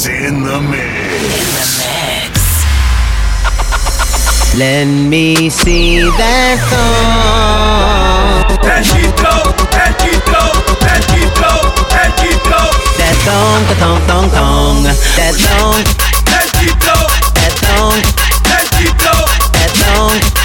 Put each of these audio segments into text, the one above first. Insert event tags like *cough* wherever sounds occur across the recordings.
Mix in the mix. Let me see that thong. That thong, that she thong, that thong, that thong. That thong. That thong, that thong, that thong, that thong, that thong.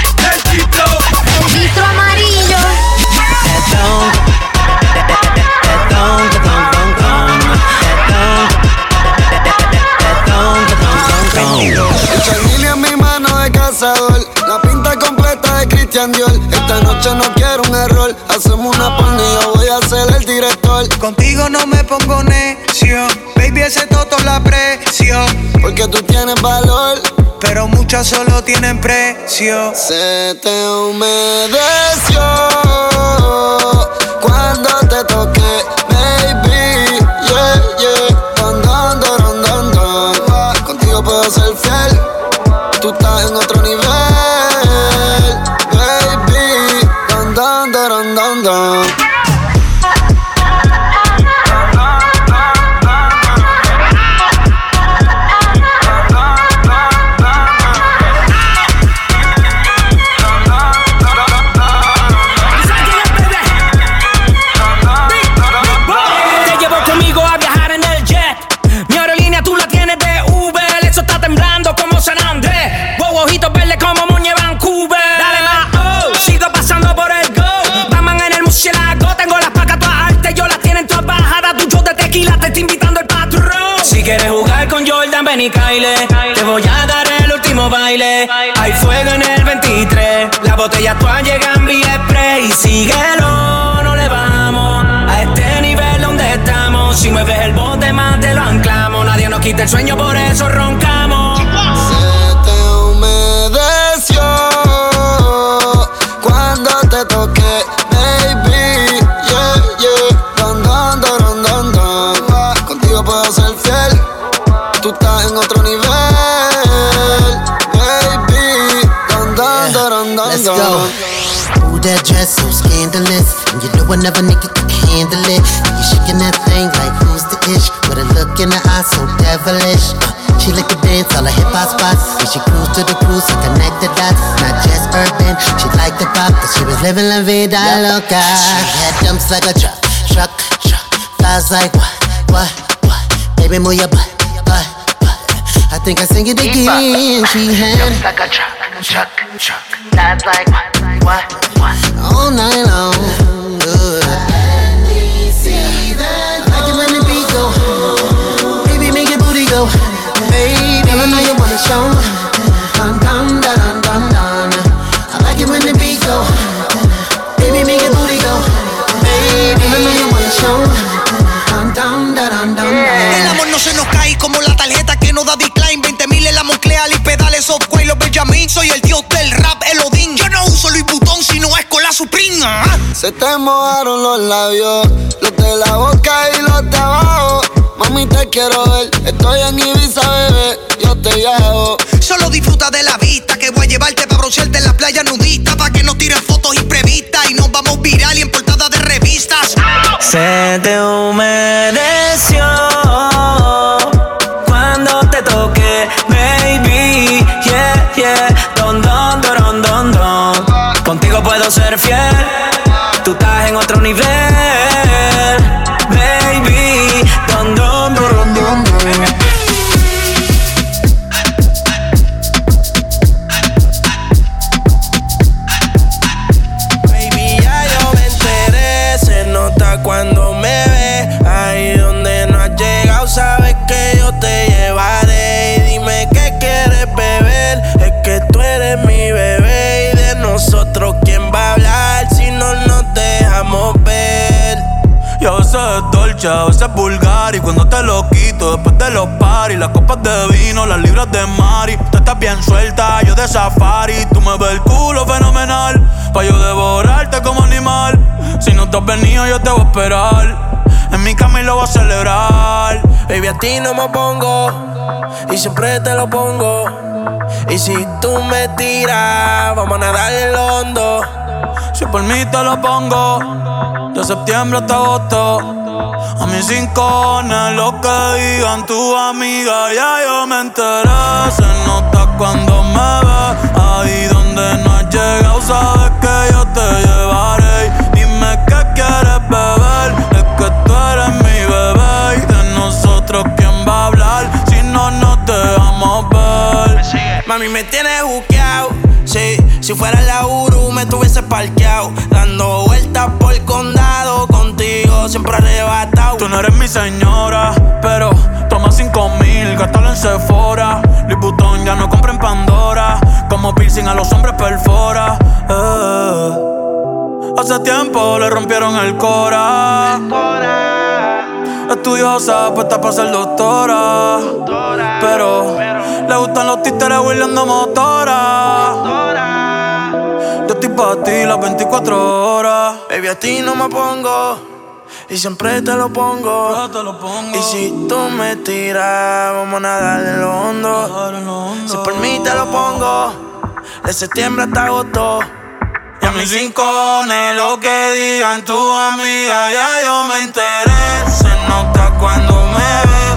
Dior. Esta noche no quiero un error. Hacemos una y yo voy a ser el director. Contigo no me pongo necio. Baby, ese toto la presión. Porque tú tienes valor. Pero muchas solo tienen precio. Se te humedeció cuando te toqué, baby. Yeah, yeah. Don, don, don. Contigo puedo ser fiel. Tú estás en otro nivel, Hay fuego en el 23. La botella actual llega en vía spray. Síguelo, no le vamos a este nivel donde estamos. Si mueves el bote más te lo anclamos. Nadie nos quita el sueño, por eso roncamos. Se te humedeció cuando te toqué, Let's go. Ooh, that dress so scandalous. And you know another nigga can handle it. And you shaking that thing like who's the ish? With a look in her eyes so devilish. Uh, she like to dance all the hip hop spots. And she cruise to the cruise to connect the dots. Not just urban, she like the pop. Cause she was living la vida loca. She had dumps like a truck, truck, truck. Flies like what, what, what? Baby, move your butt, butt, butt. I think I sing it again. She had like a truck, truck, truck. That's like what, what, what? all night long. Good. Like it when the beat go. Baby, make your booty go. Baby, girl, I know you wanna show. Dun dun dun dun dun dun. I like it when the beat go. Baby, make your booty go. Baby, girl, I know you wanna show. Dun dun dun dun dun. El amor no se nos cae como la tarjeta que no da. Soy el dios del rap, el Odín. Yo no uso Louis Vuitton, sino es con la Supreme. ah. Se te mojaron los labios, los de la boca y los de abajo. Mami, te quiero ver, estoy en Ibiza, bebé, yo te llevo. Solo disfruta de la vista que voy a llevarte para broncearte en la playa nudista. Pa' que nos tiren fotos imprevistas y nos vamos viral y en portada de revistas. Se te humedeció Contigo puedo ser fiel. A veces es vulgar Y cuando te lo quito después de los paris Las copas de vino, las libras de Mari Tú estás bien suelta, yo de safari. Tú me ves el culo fenomenal Pa' yo devorarte como animal. Si no te has venido yo te voy a esperar. En mi cama lo voy a celebrar. Baby, a ti no me pongo y siempre te lo pongo. Y si tú me tiras, vamos a nadar el hondo. Si por mí te lo pongo De septiembre hasta agosto A mis rincones, lo que digan tu amiga, ya yo me enteré. Se nota cuando me ve, ahí donde no has llegado, sabes que yo te llevaré. Dime qué quieres beber, es que tú eres mi bebé. Y de nosotros, ¿quién va a hablar si no nos dejamos ver? Mami, me tienes buqueado. Si fuera la Uru me tuviese parqueado. Dando vueltas por el condado. Contigo siempre arrebatado. Tú no eres mi señora, pero toma cinco mil, gástalo en Sephora. Vuitton ya no compra en Pandora. Como piercing a los hombres perfora. Eh. Hace tiempo le rompieron el cora. Estudiosa, puesta para ser doctora. Pero le gustan los títeres huirleando motora. Estoy para ti las 24 horas. Baby, a ti no me pongo. Y siempre te lo pongo. Yo te lo pongo. Y si tú me tiras, vamos a nadar en lo hondo. Si por mí te lo pongo. De septiembre hasta agosto. Y a mis rincones, lo que digan tu amiga, ya yo me enteré. Se nota cuando me ve,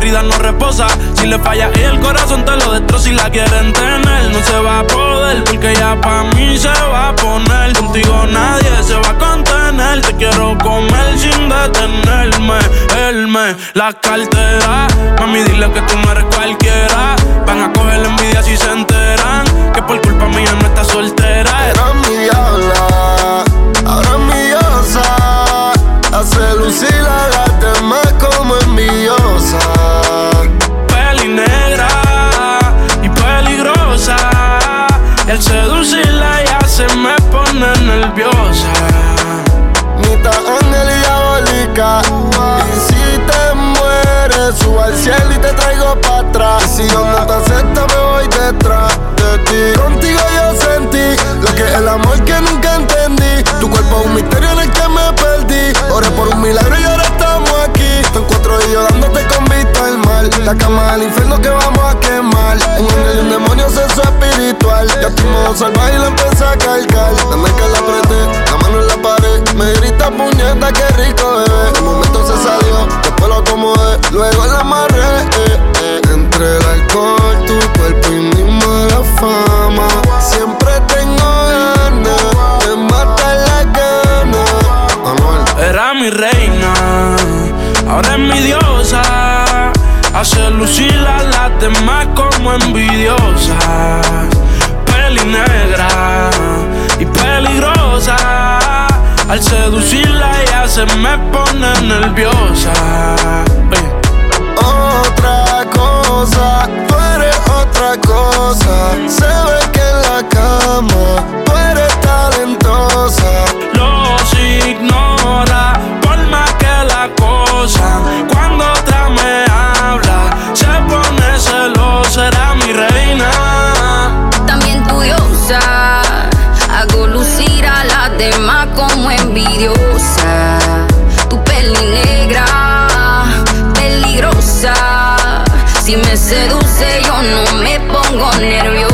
corrida no reposa. Si le falla y el corazón te lo destroza. Si la quieren tener, no se va a poder. Porque ya pa' mí se va a poner. Contigo nadie se va a contener. Te quiero comer sin detenerme. Él me la cartera. Mami, dile que tú no eres cualquiera. Van a coger la envidia si se enteran. Que por culpa mía no está soltera. Era mi diabla, ahora es mi diosa. Hace lucir a las demás como envidiosa. Cielo y te traigo para atrás. Si yo no te acepto, me voy detrás de ti. Contigo yo sentí lo que es el amor que nunca entendí. Tu cuerpo es un misterio en el que me perdí. Oré por un milagro y ahora estamos aquí. Son cuatro y yo dándote con al. La cama del infierno que vamos a quemar. Un ángel y un demonio, sexo espiritual. Ya tu modo salvaje y la empecé a cargar. Dame que la apreté, la mano en la pared. Me grita puñeta, qué rico bebé. El momento se salió, después lo acomodé. Luego la amarré. eh, eh. Entre el alcohol, tu cuerpo y mi mala fama. Siempre tengo ganas de matar la gana. Era mi reina, ahora es mi diosa. Hace lucir a las demás como envidiosas. Peli negra y peligrosa. Al seducirla ya se me pone nerviosa. Otra cosa, tú eres otra cosa. Se ve que en la cama tú eres talentosa. los ignora la cosa cuando otra me habla se pone celosa era mi reina También tu diosa. Hago lucir a las demás como envidiosa. Tu peli negra, peligrosa. Si me seduce, yo no me pongo nerviosa.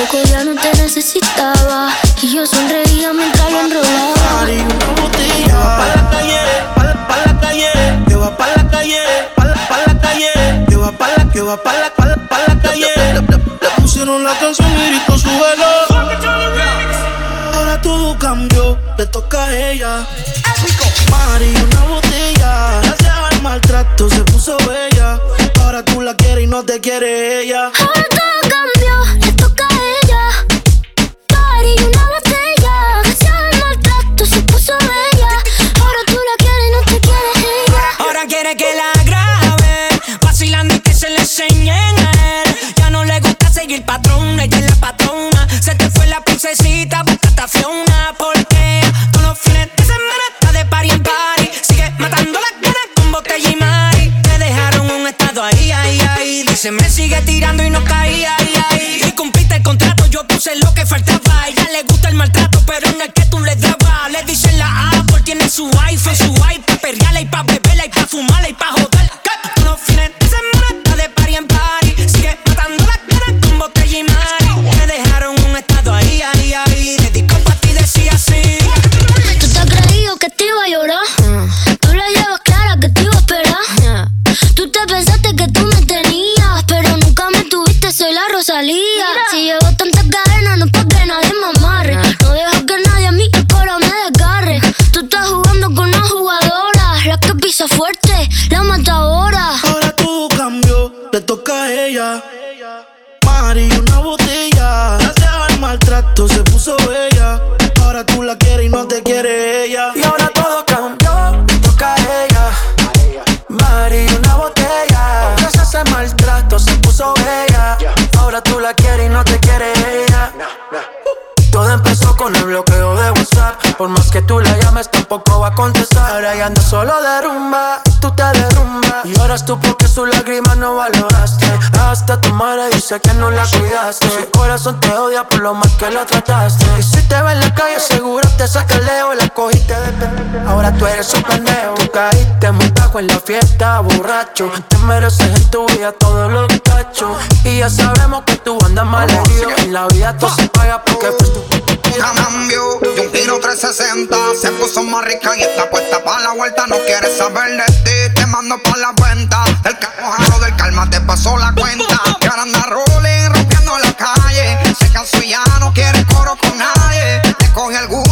Poco ya no te necesitaba. Y yo sonreía mientras lo enrolaba. Que va pa' la calle, pa' la, pa' la calle, que va pa' la calle, pa' la, pa' la calle, que va pa' la, que va pa' la, pa' la, pa' la calle. Le, pusieron la canción y gritó su. Ahora todo cambió, le toca a ella. Mari, una botella. Gracias al maltrato se puso bella. Ahora tú la quieres y no te quiere ella. Ahora dulcecita, busca fue una porque Todos los fines de semana está de party en party. Sigue matando las ganas con botella y mari. Te dejaron un estado ahí, ahí, ahí. Dice, me sigue tirando y no caí, ahí, ahí. Y cumpliste el contrato, yo puse lo que faltaba. A ella le gusta el maltrato, pero en el que tú le dabas. Le dicen la A, por tiene su iPhone, su Ahora ya anda solo de rumba, tú te derrumbas. Y ahora tú porque su lágrima no valoraste. Hasta tu madre dice que no la cuidaste. Su corazón te odia por lo mal que lo trataste. Y si te ve en la calle, seguro te saca el leo. La cogiste de pendejo. Ahora tú eres un pendejo. Tú caíste muy bajo en la fiesta, borracho. Te mereces en tu vida todos los cachos. Y ya sabemos que tú andas mal herido. En la vida todo se paga porque fuiste Ya cambió de un giro 360 Se puso más rica y está puesta para la vuelta No quiere saber de ti, te mando pa' la cuenta. Del carro del calma te pasó la cuenta. Y ahora anda rolling, rompiendo la calle. Se cansó y ya no quiere coro con nadie. Le coge el gusto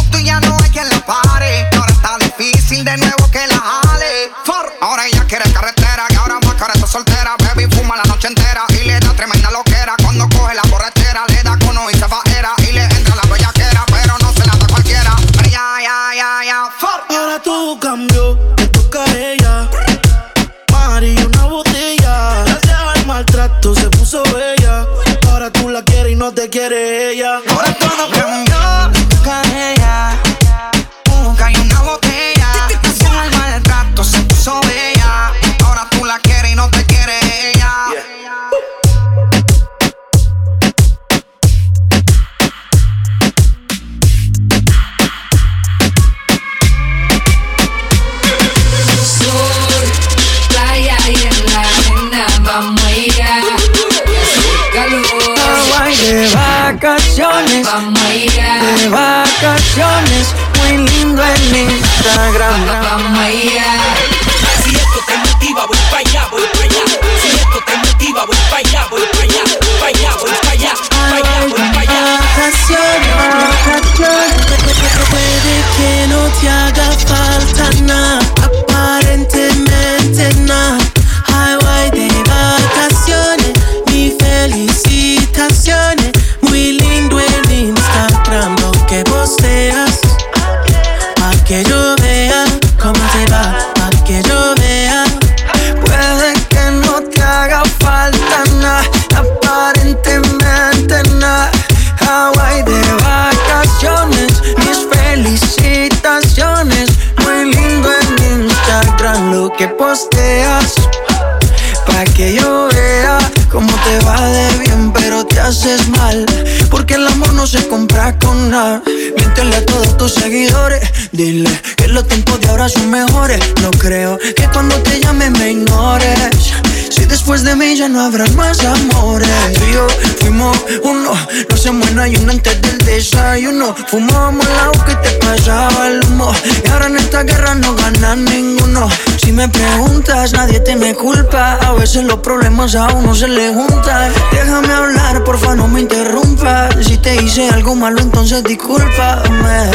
Miéntele a todos tus seguidores. Dile que los tiempos de ahora son mejores. No creo que cuando te llame me ignores. Si después de mí ya no habrá más amores. Tú y yo fuimos uno. No se muera y uno antes del desayuno. Fumábamos el agua que te pasaba el humo. Y ahora en esta guerra no gana ninguno. Si me preguntas, nadie te me culpa. A veces los problemas a uno se le juntan. Déjame hablar, porfa, no me interrumpas. Si te hice algo malo, entonces discúlpame.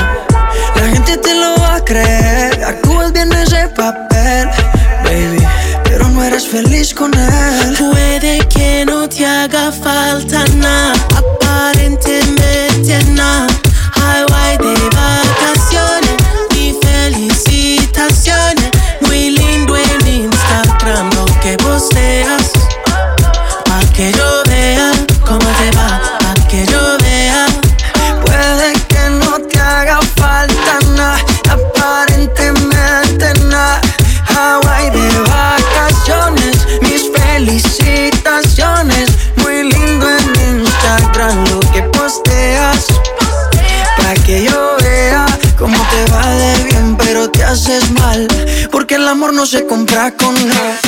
La gente te lo va a creer. Actúas bien ese papel, baby. Pero no eres feliz con él. Puede que no te haga falta nada, aparentemente nada. Hawaii de vacaciones, se compra con la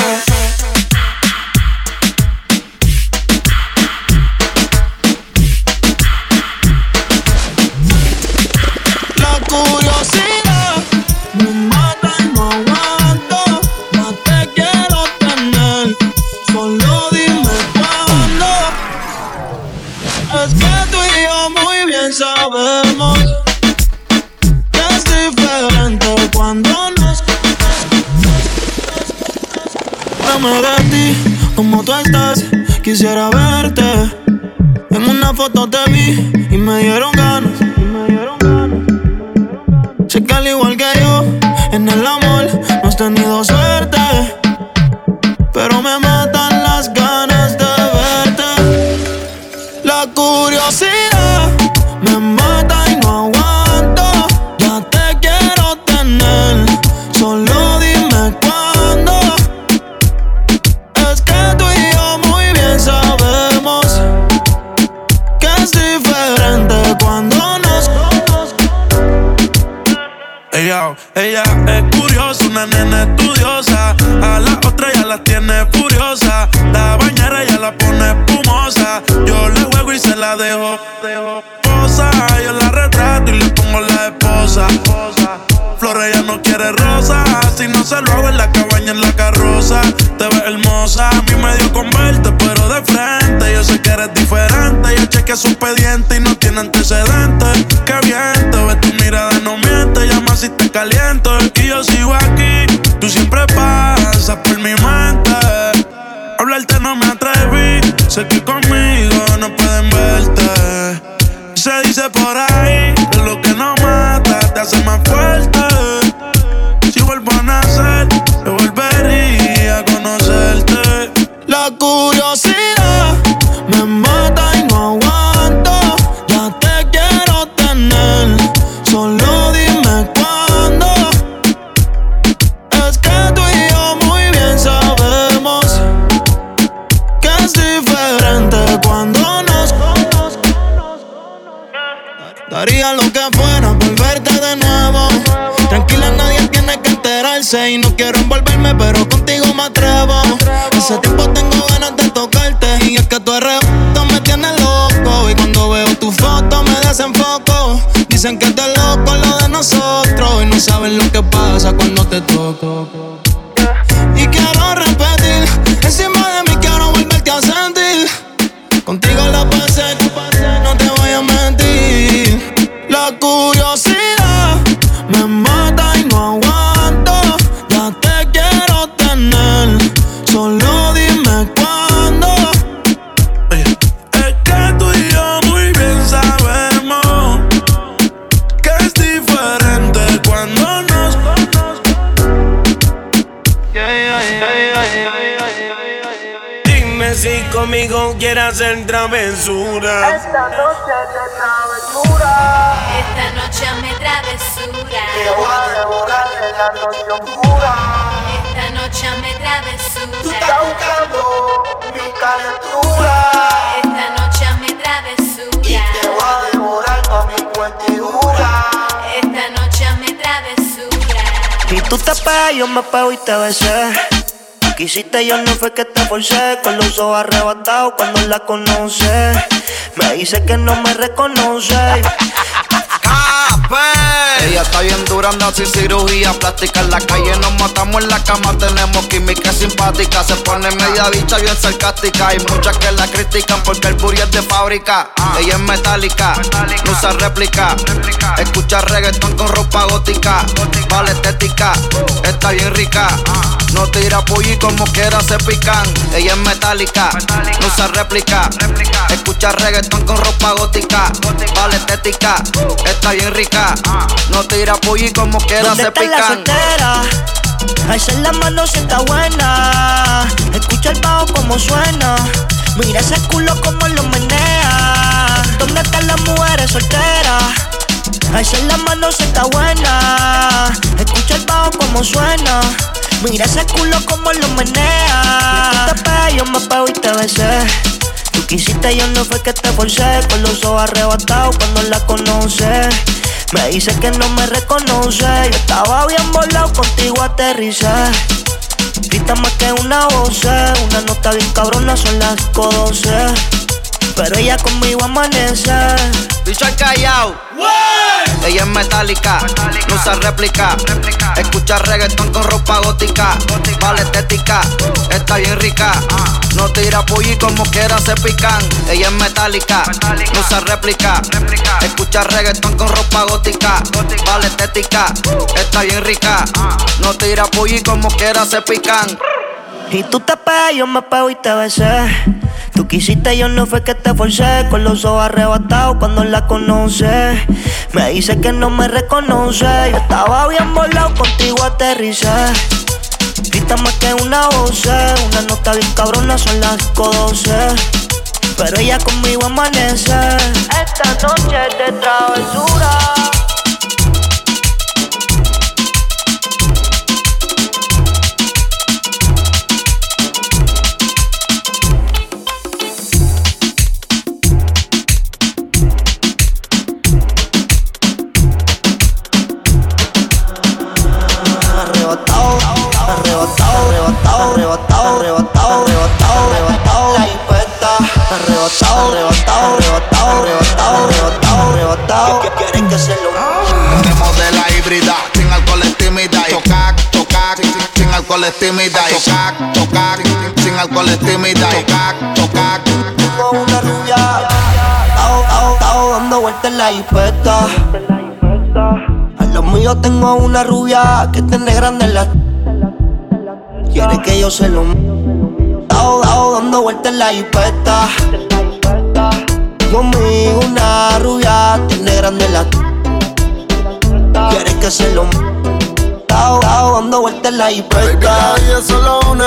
Paco. yo me pego y te besé. Quisiste yo no fue que te forcé, con los ojos arrebatados cuando la conoce. Me dice que no me reconoce. Ella está bien durando sin cirugía plástica. En la calle nos matamos en la cama, tenemos química simpática. Se pone media bicha bien sarcástica. Hay muchas que la critican porque el buri es de fábrica. Ella es metálica, no usa réplica. Escucha reggaetón con ropa gótica. Vale estética, está bien rica. No tira pollo como quiera se pican. Ella es metálica, no usa réplica. Escucha reggaetón con ropa gótica. Vale estética, está bien rica. No tira pollo y como queda se está. La? Alza la mano si está buena. Escucha el bajo como suena. Mira ese culo como lo menea. ¿Dónde están las mujeres solteras? Alza la mano si está buena. Escucha el bajo como suena. Mira ese culo como lo menea. Tú te pego, yo me pego y te besé. Tú quisiste, yo no fue que te forcé. Con los ojos arrebatados cuando la conoces me dice que no me reconoce. Yo estaba bien volado, contigo aterricé. Grita más que una voz, eh. una nota bien cabrona, son las 12 pero ella conmigo amanece. Bicho al callao. Ella es metálica, no usa réplica. Escucha reggaetón con ropa gótica. Vale estética, está bien rica. No tira pollo como quiera se pican. Ella es metálica, no usa réplica. Escucha reggaetón con ropa gótica. Vale estética, está bien rica. No tira pollo como quiera se pican. Y tú te pegas, yo me pego y te besé. Tú quisiste, yo no fue que te forcé. Con los ojos arrebatados cuando la conoce. Me dice que no me reconoce. Yo estaba bien volado, contigo aterricé. Grita más que una voz, una nota bien cabrona, son las 12. Pero ella conmigo amanece. Esta noche es de travesura. Arrebatado, arrebatado, arrebatado, la hipeta, arrebatado, arrebatado, arrebatado, arrebatado, arrebatado, arrebatado, que quieren que se lo Tenemos de la híbrida, sin alcohol es tímida. Y tocar, tocar, sin, alcohol es tímida. Y tocar, tocar, sin alcohol es tímida. Y tocar, tocar. Tengo una rubia, tao, tao, tao, dando vueltas en la hipeta. A lo mío tengo una rubia que tiene grande la. Quiere que yo se lo. Tao, tao, dando vueltas en la hipeta. Conmigo una rubia tiene grande la. Quiere que se lo. Tao, tao, dando vueltas en la Baby, hipeta. vida es solo una.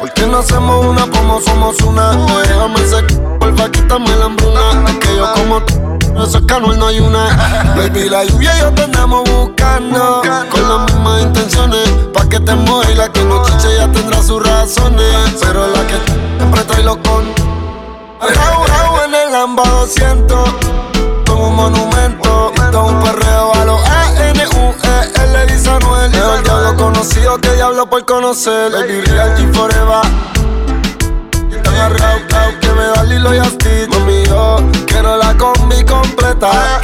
¿Por qué no hacemos una como somos una? Déjame ese porfa, quítame la hambruna. Es que yo como eso es canuel, no hay una. Baby, la lluvia y yo te andamos buscando. Con las mismas intenciones. Que te mueva y la que no chiche ya tendrá sus razones. Pero la que siempre trae con. Rau, rau en el Lamba 200. Como un monumento. Y todo un perreo a los. Dice Anuel. Es el diablo conocido que diablo por conocer. Baby, real G forever. Tan arrebatado que me da Lilo y Asti. Mami, yo quiero la combi completa.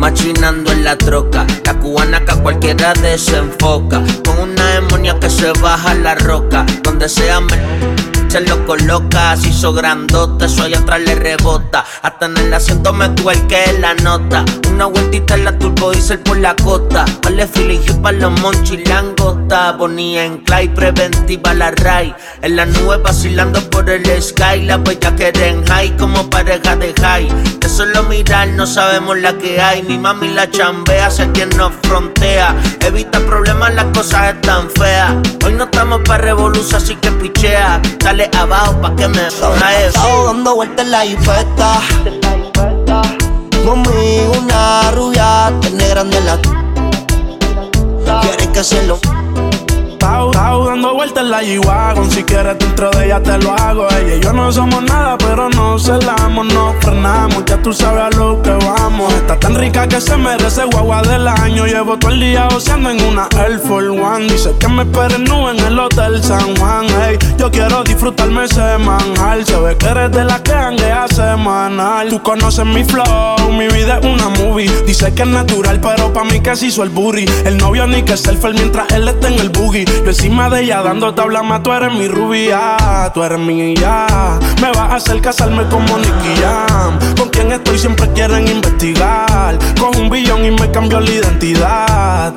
Machinando en la troca, la cubana que a cualquiera desenfoca. Con una demonia que se baja la roca, donde sea me se lo coloca, se hizo grandote, eso allá atrás le rebota. Hasta en el asiento me tuerque la nota. Una vueltita en la turbo diesel por la costa. Vale feeling para los monchis langota. Bonía en clay, preventiva la ray. En la nube vacilando por el sky. La bella que en high como pareja de high. De solo mirar no sabemos la que hay. Mi mami la chambea, hacia quien nos frontea. Evita problemas, las cosas están feas. Hoy no estamos para revolución, así que pichea. Abajo pa' que me joda eso. Dando vueltas en la hipeta. Conmigo una rubia tiene grande la. Quiere que se lo. Dando vueltas en la G-Wagon Si quieres dentro de ella te lo hago. Ella y yo no somos nada pero no celamos No frenamos, ya tú sabes a lo que vamos. Está tan rica que se merece guagua del año. Llevo todo el día oceando en una Air Force One. Dice que me esperen nube en el Hotel San Juan. Hey, yo quiero disfrutarme ese manjar. Se ve que eres de la que hanguea semanal. Tú conoces mi flow, mi vida es una movie. Dice que es natural pero pa' mí se hizo el booty El novio ni que selfie mientras él está en el boogie Yo encima de ella dando tabla más, tú eres mi rubia, tú eres mía. Me vas a hacer casarme como Nicky Jam. Con quien estoy siempre quieren investigar. Con un billón y me cambió la identidad.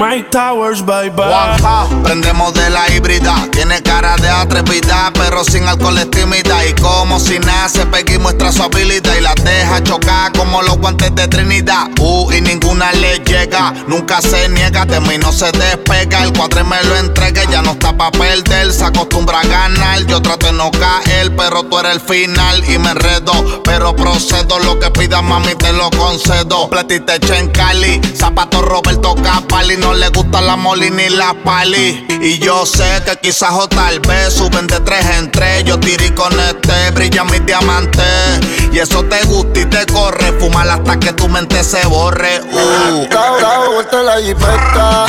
Mike Towers, bye bye. Prendemos de la híbrida. Tiene cara de atrevida, pero sin alcohol es tímida. Y como si nace, Peggy muestra su habilidad y la deja chocar como los guantes de Trinidad. Uh, y ninguna le llega, nunca se niega, de mí no se despega. El cuadre me lo entrega, ya no está pa' perder. Se acostumbra a ganar, yo trato de no caer, pero tú eres el final y me enredo. Pero procedo, lo que pidas, mami, te lo concedo. Platita en Cali, zapato Roberto Capali. No le gusta la moli ni la pali. Y yo sé que quizás o tal vez suben de tres en tres. Yo tiré con este, brilla mis diamantes. Y eso te gusta y te corre. Fumar hasta que tu mente se borre. Uh. Tao, vuelta la jipeta.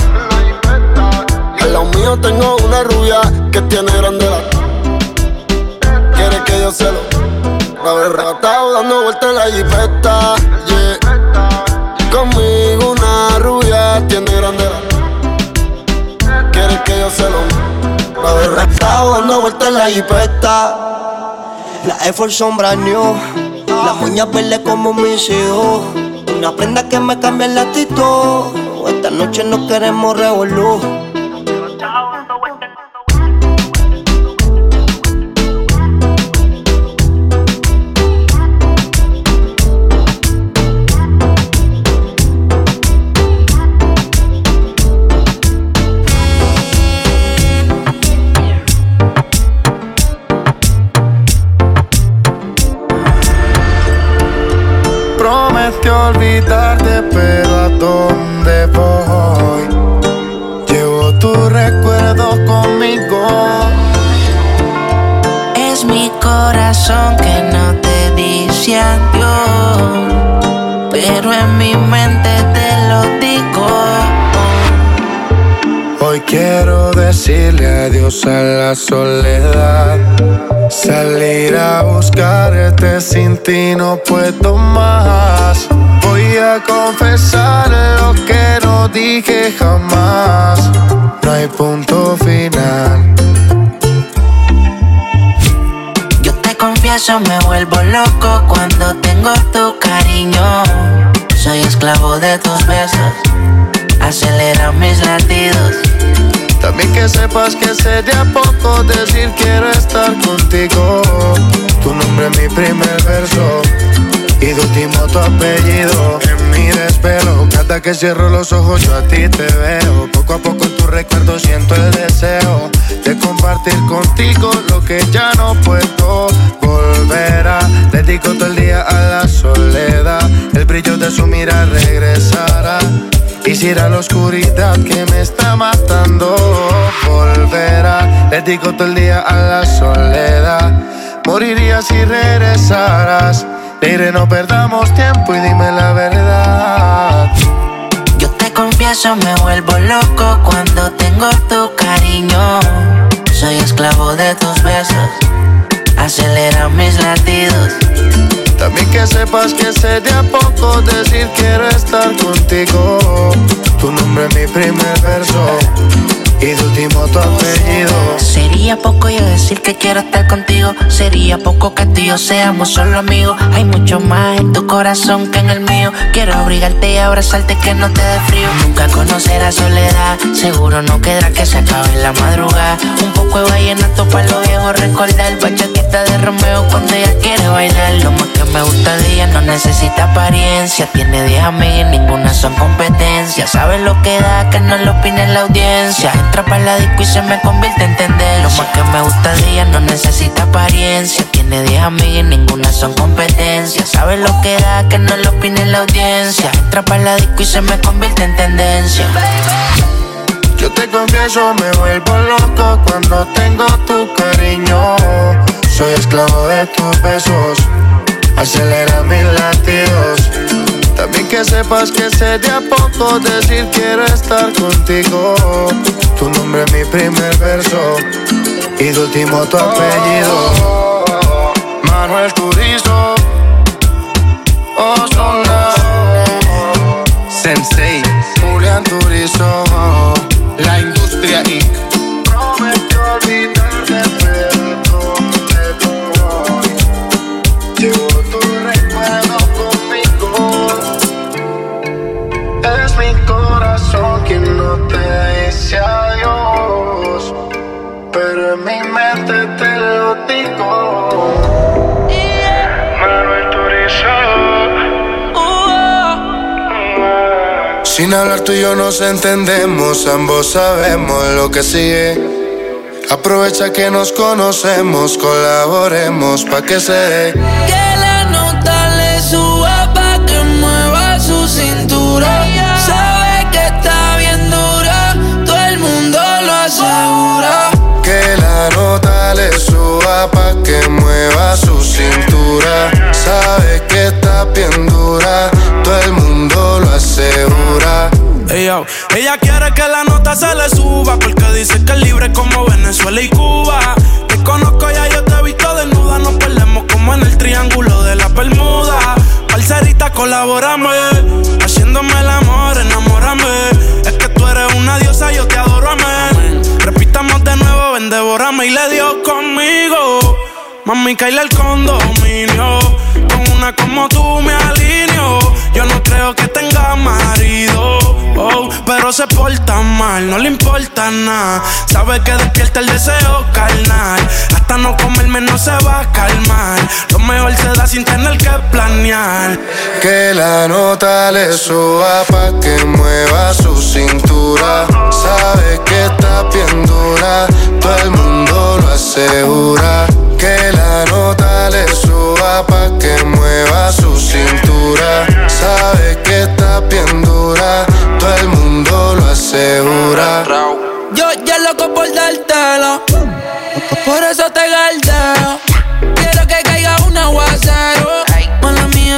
Al lado mío tengo una rubia que tiene grande la. Quiere que yo se lo. La verdad, dando vuelta la jipeta. Yeah. Se lo. La dando vuelta en la jipeta. La Air Force son brand new. Las uñas verdes como mis hijos. Una prenda que me cambia el actitud. Esta noche no queremos revolú. Prometió olvidarte, pero ¿a dónde voy? Llevo tu recuerdo conmigo. Es mi corazón que no te dice adiós, pero en mi mente Hoy quiero decirle adiós a la soledad. Salir a buscarte sin ti no puedo más. Voy a confesar lo que no dije jamás. No hay punto final. Yo te confieso, me vuelvo loco cuando tengo tu cariño. Soy esclavo de tus besos, acelera mis latidos. También que sepas que sé de a poco decir quiero estar contigo. Tu nombre es mi primer verso y de último tu apellido. En mi desvelo, cada que cierro los ojos yo a ti te veo. Poco a poco en tu recuerdo siento el deseo de compartir contigo lo que ya no puedo volver a. Dedico todo el día a la soledad, el brillo de su mira regresará. Quisiera la oscuridad que me está matando volverá. Le digo todo el día a la soledad. Moriría si regresaras. Diré no perdamos tiempo y dime la verdad. Yo te confieso, me vuelvo loco cuando tengo tu cariño. Soy esclavo de tus besos, acelera mis latidos. También que sepas que sé de a poco decir quiero estar contigo. Tu nombre es mi primer verso y de último tu apellido. Sería poco yo decir que quiero estar contigo. Sería poco que tú y yo seamos solo amigos. Hay mucho más en tu corazón que en el mío. Quiero abrigarte y abrazarte que no te dé frío. Nunca conocerás soledad. Seguro no quedará que se acabe la madrugada. Un poco de vallenato para los viejos recordar. Bachatita de Romeo cuando ella quiere bailar. Lo más que me gusta de ella no necesita apariencia. Tiene 10 amigas ninguna son competencia. Sabe lo que da, que no lo opine la audiencia. Entra para la disco y se me convierte en tendencia. Lo más que me gusta de ella no necesita apariencia. Tiene 10 amigas y ninguna son competencia. Sabe lo que da, que no lo opine la audiencia. Entra para la disco y se me convierte en tendencia. Yo te confieso, me vuelvo loco cuando tengo tu cariño. Soy esclavo de tus besos, acelera mis latidos. También que sepas que sé de a poco decir quiero estar contigo. Tu nombre es mi primer verso y de último tu apellido. Manuel Turizo, Ozuna, Sensei, Julián Turizo. la industria Inc. Sin hablar tú y yo nos entendemos, ambos sabemos lo que sigue. Aprovecha que nos conocemos, colaboremos pa' que se dé. Que la nota le suba pa' que mueva su cintura. Sabe que está bien dura, todo el mundo lo asegura. Que la nota le suba pa' que mueva su Caíle el condominio. Con una como tú me alineo. Yo no creo que tenga marido. Oh, pero se porta mal, no le importa nada. Sabe que despierta el deseo carnal. Hasta no comerme no se va a calmar. Lo mejor se da sin tener que planear. Que la nota le suba pa' que mueva su cintura. Sabe que está bien dura, todo el mundo lo asegura. Que la nota le suba pa' que mueva su cintura. Sabe que está bien dura, todo el mundo lo asegura. Yo ya loco por dártelo, por eso te galdeo. Quiero que caiga un aguacero.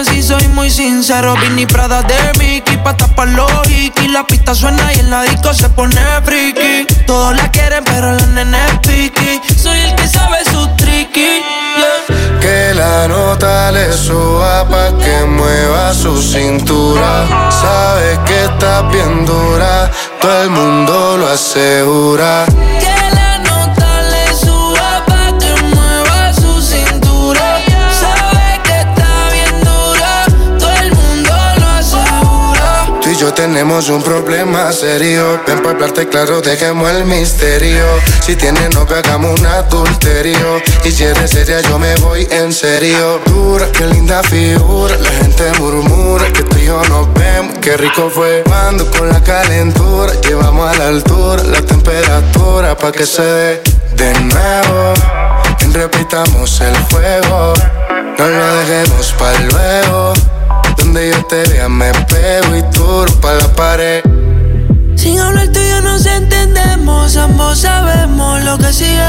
Si soy muy sincero. Vinny Prada de Mickey, pa' tapar los hikis. La pista suena y en la disco se pone friki. Todos la quieren, pero la nena es piqui. Soy el que sabe su tricky. yeah. Que la nota le suba pa' que mueva su cintura. Sabe que está bien dura, todo el mundo lo asegura. Yo tenemos un problema serio. Ven pa' hablarte claro, dejemos el misterio. Si tienes novio, hagamos un adulterio. Y si eres seria, yo me voy en serio. Dura, qué linda figura. La gente murmura que tú y yo nos vemos. Qué rico fue cuando con la calentura. Llevamos a la altura la temperatura pa' que se dé de nuevo. Repitamos el fuego. No lo dejemos para luego. Donde yo te vea me pego y pa' la pared. Sin hablar tú y yo nos entendemos, ambos sabemos lo que sigue.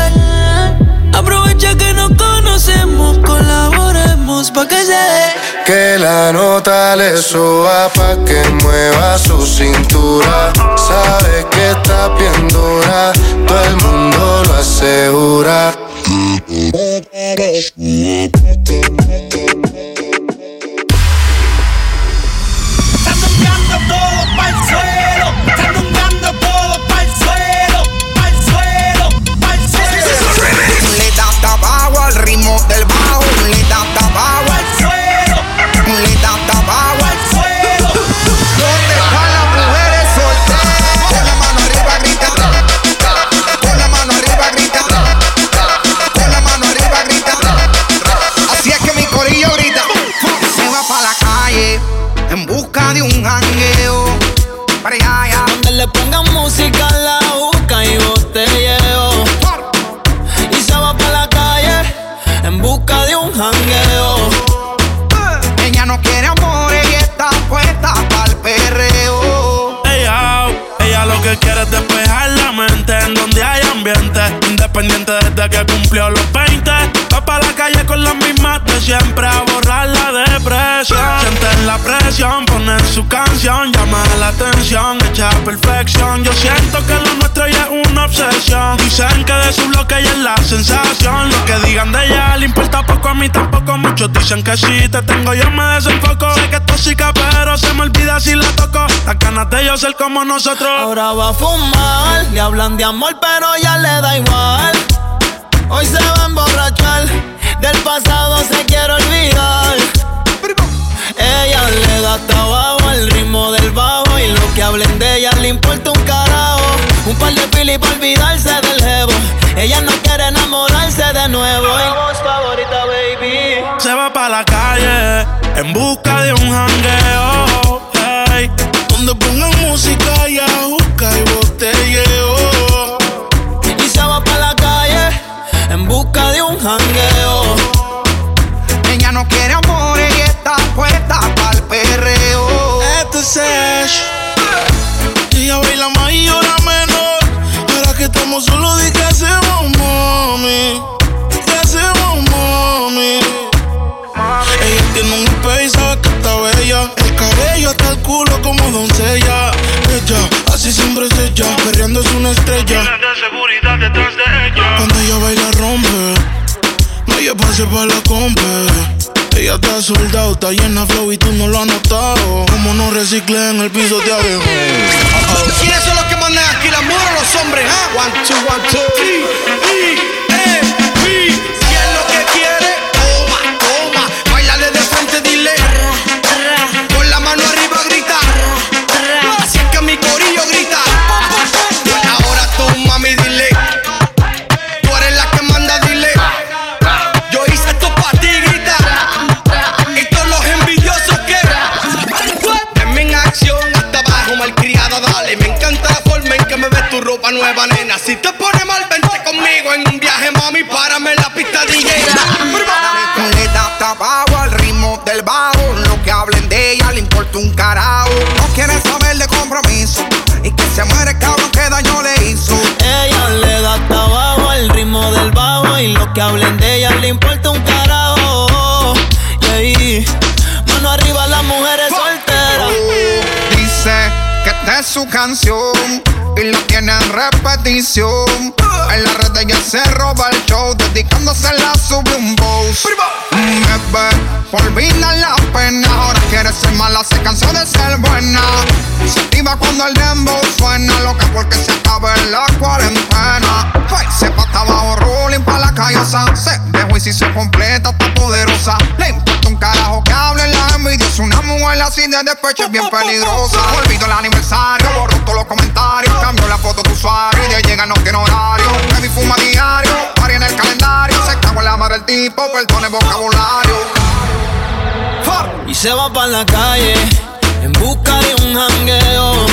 Aprovecha que nos conocemos, colaboremos pa' que se dé. Que la nota le suba pa' que mueva su cintura. Sabe que está bien dura, todo el mundo lo asegura. La presión, ponen su canción, llama la atención, echa perfección. Yo siento que lo nuestro ya es una obsesión. Dicen que de su bloque ella es la sensación. Lo que digan de ella le importa poco, a mí tampoco. Muchos dicen que si te tengo yo me desenfoco. Sé que es tóxica, pero se me olvida si la toco. Las ganas de yo ser como nosotros. Ahora va a fumar, le hablan de amor, pero ya le da igual. Hoy se va a emborrachar, del pasado se quiere olvidar. Le da tabaco al ritmo del bajo y lo que hablen de ella le importa un carajo. Un par de pili para olvidarse del jevo. Ella no quiere enamorarse de nuevo. Y favorita, baby. Se va pa' la calle en busca de un jangueo. hey. Donde pongan música y busca y botelleo. Y se va pa' la calle en busca de un jangueo. Ella no quiere puesta pa'l perreo. Este es Ash. Ella baila más y llora menos. Ahora que estamos solos, di que hacemos, mami. Di que hacemos, mami. Ella tiene un espejo y que está bella. El cabello hasta el culo como doncella. Ella, así siempre es ella. Perreando es una estrella. de seguridad detrás de ella. Cuando ella baila, rompe. No ella pase para la compa. Ella está soldado, está llena flow y tú no lo has notado. Como no recicles en el piso de abejo. ¿Quiénes son los que manejan aquí, las mujeres o los hombres? ¿eh? One, two, one, two. Three, three. su canción y lo tiene en repetición. En la red ella se roba el show, dedicándose a sube un boss. Bebé, olvida la pena, ahora quiere ser mala, se cansó de ser buena. Se activa cuando el dembow suena, loca porque se acaba en la cuarentena. Se pata abajo, rolling pa' la callosa, se dejó y se completa, está poderosa un carajo que hable en la envidia. Es una mujer así de despecho, es bien peligrosa. Olvido el aniversario, borro todos los comentarios. Cambio la foto de usuario y de llega no tiene horario. Me fuma diario, pari en el calendario. Se cago en la madre del tipo, perdone el vocabulario. Y se va para la calle en busca de un jangueo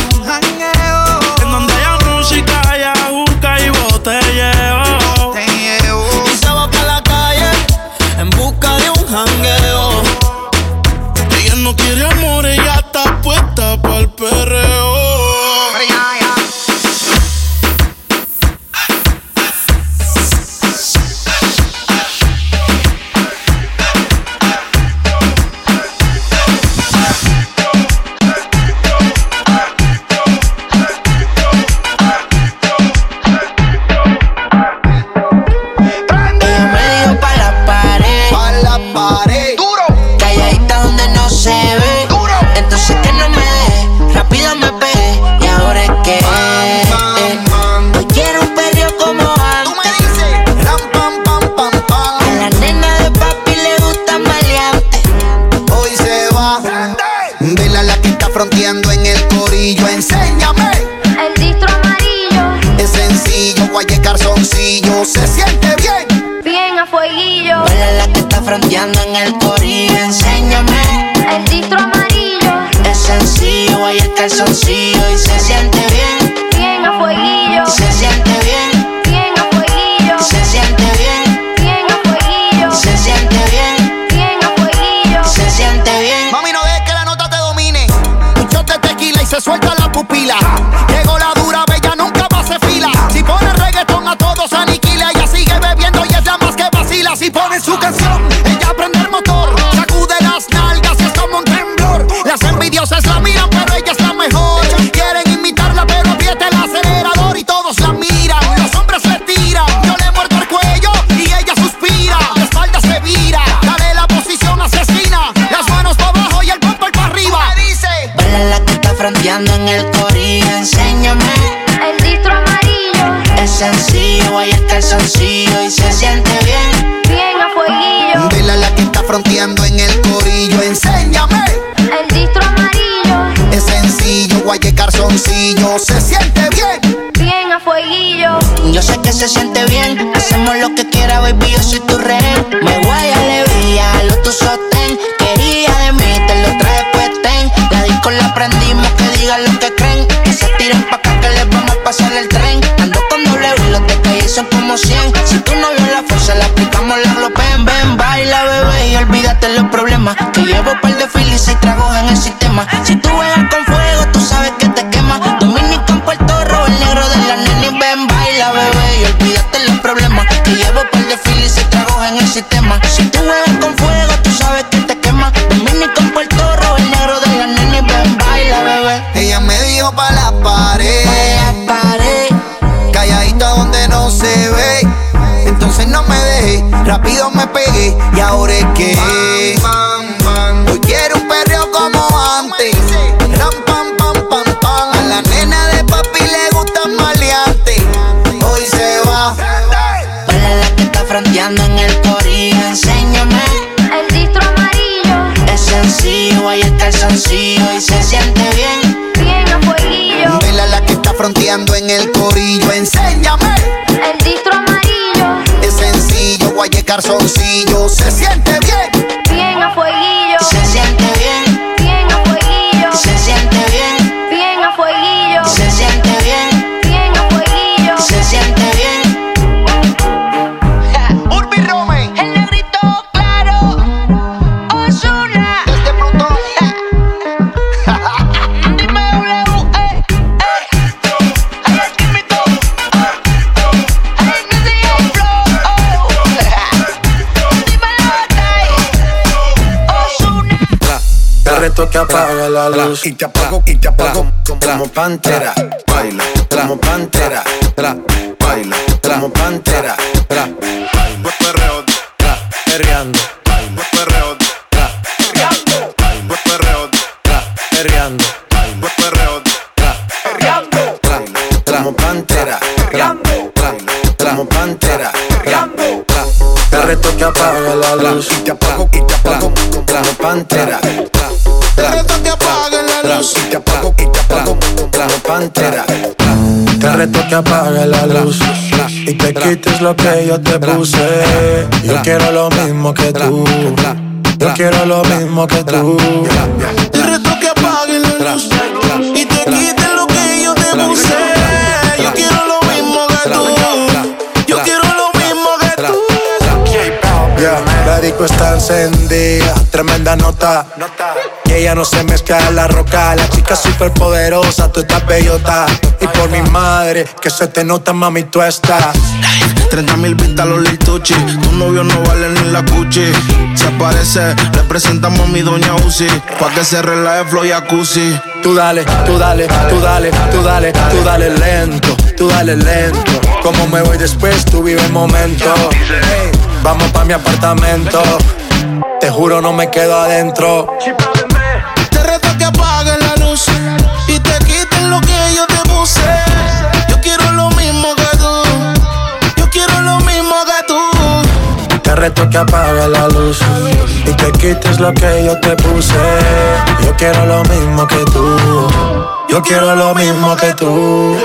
shall see en el corillo? Enséñame. El distro guaye calzoncillo. Se siente bien. bien a fueguillo. Se siente Bien Reto que apague la luz y te apago y te apago como pantera. Baila como pantera. Baila como pantera. Perreo, perreando. Perreo, perreando. Perreando. Como pantera. Como pantera. Te reto que apague la luz y te apago y te apago como pantera. Te reto que apaguen la luz. Y te apago y te apago como pantera. Te reto que apague la luz. Y te quites lo que yo te puse. Yo quiero lo mismo que tú. Yo quiero lo mismo que tú. Te reto que apaguen la luz. Y te quiten lo que yo te puse. Yo quiero lo mismo que tú. Yo quiero lo mismo que tú. Yeah, la disco está encendida, tremenda nota. Y ella no se mezcla en la roca. La chica super poderosa, tú estás bellota. Y por mi madre, que se te nota, mami, tú estás. 30 mil vistas los Lil Tucci. Tu novio no vale ni la cuchi. Se aparece, le presentamos a mi doña Uzi. Pa' que se relaje flow y jacuzzi. Tú dale, tú dale, tú dale, tú dale, tú dale lento, tú dale lento. Como me voy después, tú vive el momento. Hey, vamos pa' mi apartamento. Te juro, no me quedo adentro. Reto que apague la luz y te quites lo que yo te puse. Yo quiero lo mismo que tú. Yo quiero lo mismo que tú.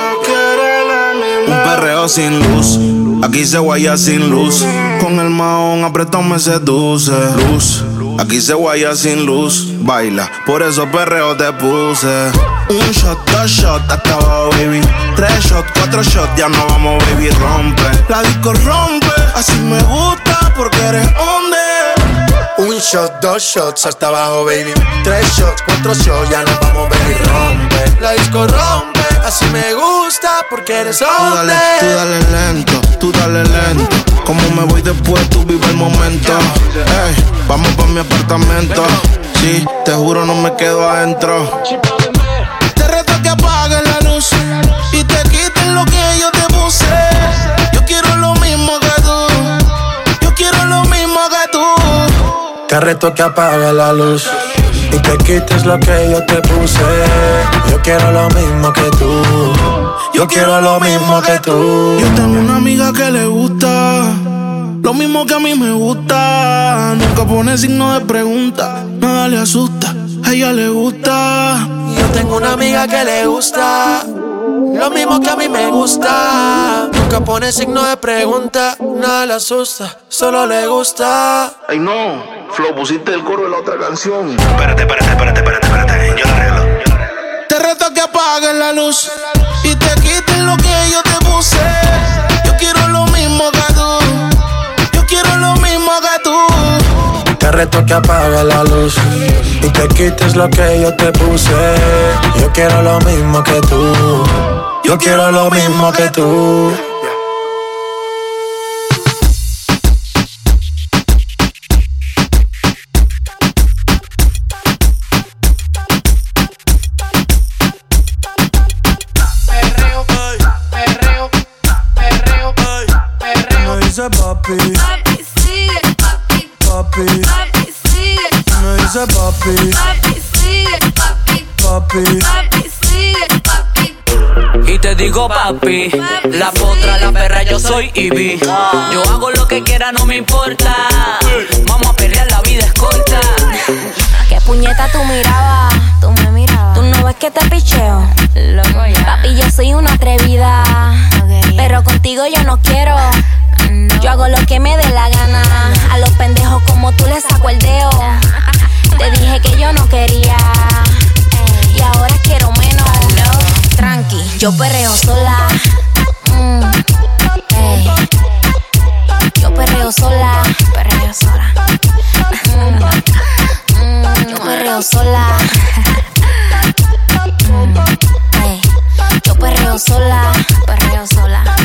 Un perreo sin luz. Aquí se guaya sin luz. Con el maón apretado me seduce. Luz. Aquí se guaya sin luz. Baila, por eso perreo te puse. Un shot, dos shots, hasta baby. Tres shots, cuatro shots, ya no vamos, baby. Rompe. La disco rompe. Así me gusta porque eres hombre. Un shot, dos shots hasta abajo, baby. Tres shots, cuatro shots, ya nos vamos, baby. Rompe. La disco rompe, así me gusta porque eres Tú dale, hombre. tú dale lento, tú dale lento. Como me voy después, tú vive el momento. Ey, vamos pa' mi apartamento. Sí, te juro, no me quedo adentro. Te reto que apague la luz y te quites lo que yo te puse. Yo quiero lo mismo que tú. Yo quiero lo mismo que tú. Yo tengo una amiga que le gusta. Lo mismo que a mí me gusta. Nunca pone signo de pregunta. Nada le asusta. A ella le gusta. Yo tengo una amiga que le gusta. Lo mismo que a mí me gusta. Nunca pone signo de pregunta. Nada le asusta. Solo le gusta. Ay no, Flo, pusiste el coro de la otra canción. Espérate, espérate, espérate, espérate, espérate. Yo lo arreglo. Te reto que apaguen la luz. Y te quiten lo que yo te puse. reto que apague la luz y te quites lo que yo te puse. Yo quiero lo mismo que tú. Yo quiero lo mismo que tú. Perreo, perreo, perreo, perreo. dice papi. Papi, sigue, papi. Sigue. Me dice papi. Papi, sigue, papi. Papi. Papi, sigue, papi. Y te digo papi, la potra, la perra, yo soy Ivy. Yo hago lo que quiera, no me importa. Vamos a pelear, la vida es corta. ¿Qué puñeta tú mirabas? Tú me mirabas. ¿Tú no ves que te picheo? Loco ya. Papi, yo soy una atrevida. Pero contigo yo no quiero. Yo hago lo que me dé la gana. A los pendejos como tú les saco el dedo. *laughs* Te dije que yo no quería. Y ahora quiero menos. Tranqui, yo perreo sola. Mm, ey. Yo perreo sola. Perreo sola. Mm, yo perreo sola. *laughs* Mm, ey. Yo perreo sola. Perreo sola.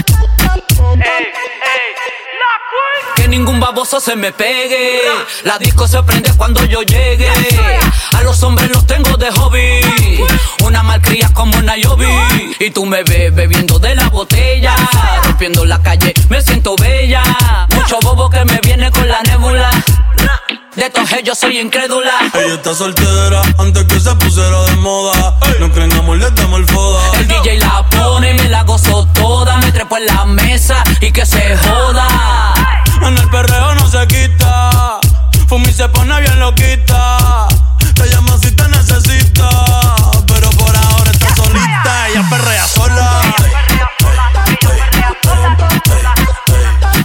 Ningún baboso se me pegue. La disco se prende cuando yo llegue. A los hombres los tengo de hobby. Una malcria como Nayobi. Y tú me ves bebiendo de la botella. Rompiendo la calle, me siento bella. Mucho bobo que me viene con la nébula. De estos yo soy incrédula. Ella está soltera antes que se pusiera de moda. No creen amor, le damos el foda. El DJ la pone y me la gozo toda. Me trepo en la mesa y que se joda. En el perreo no se quita. Fumi se pone bien loquita. Te llama si te necesita. Pero por ahora está solita. Ella perrea sola.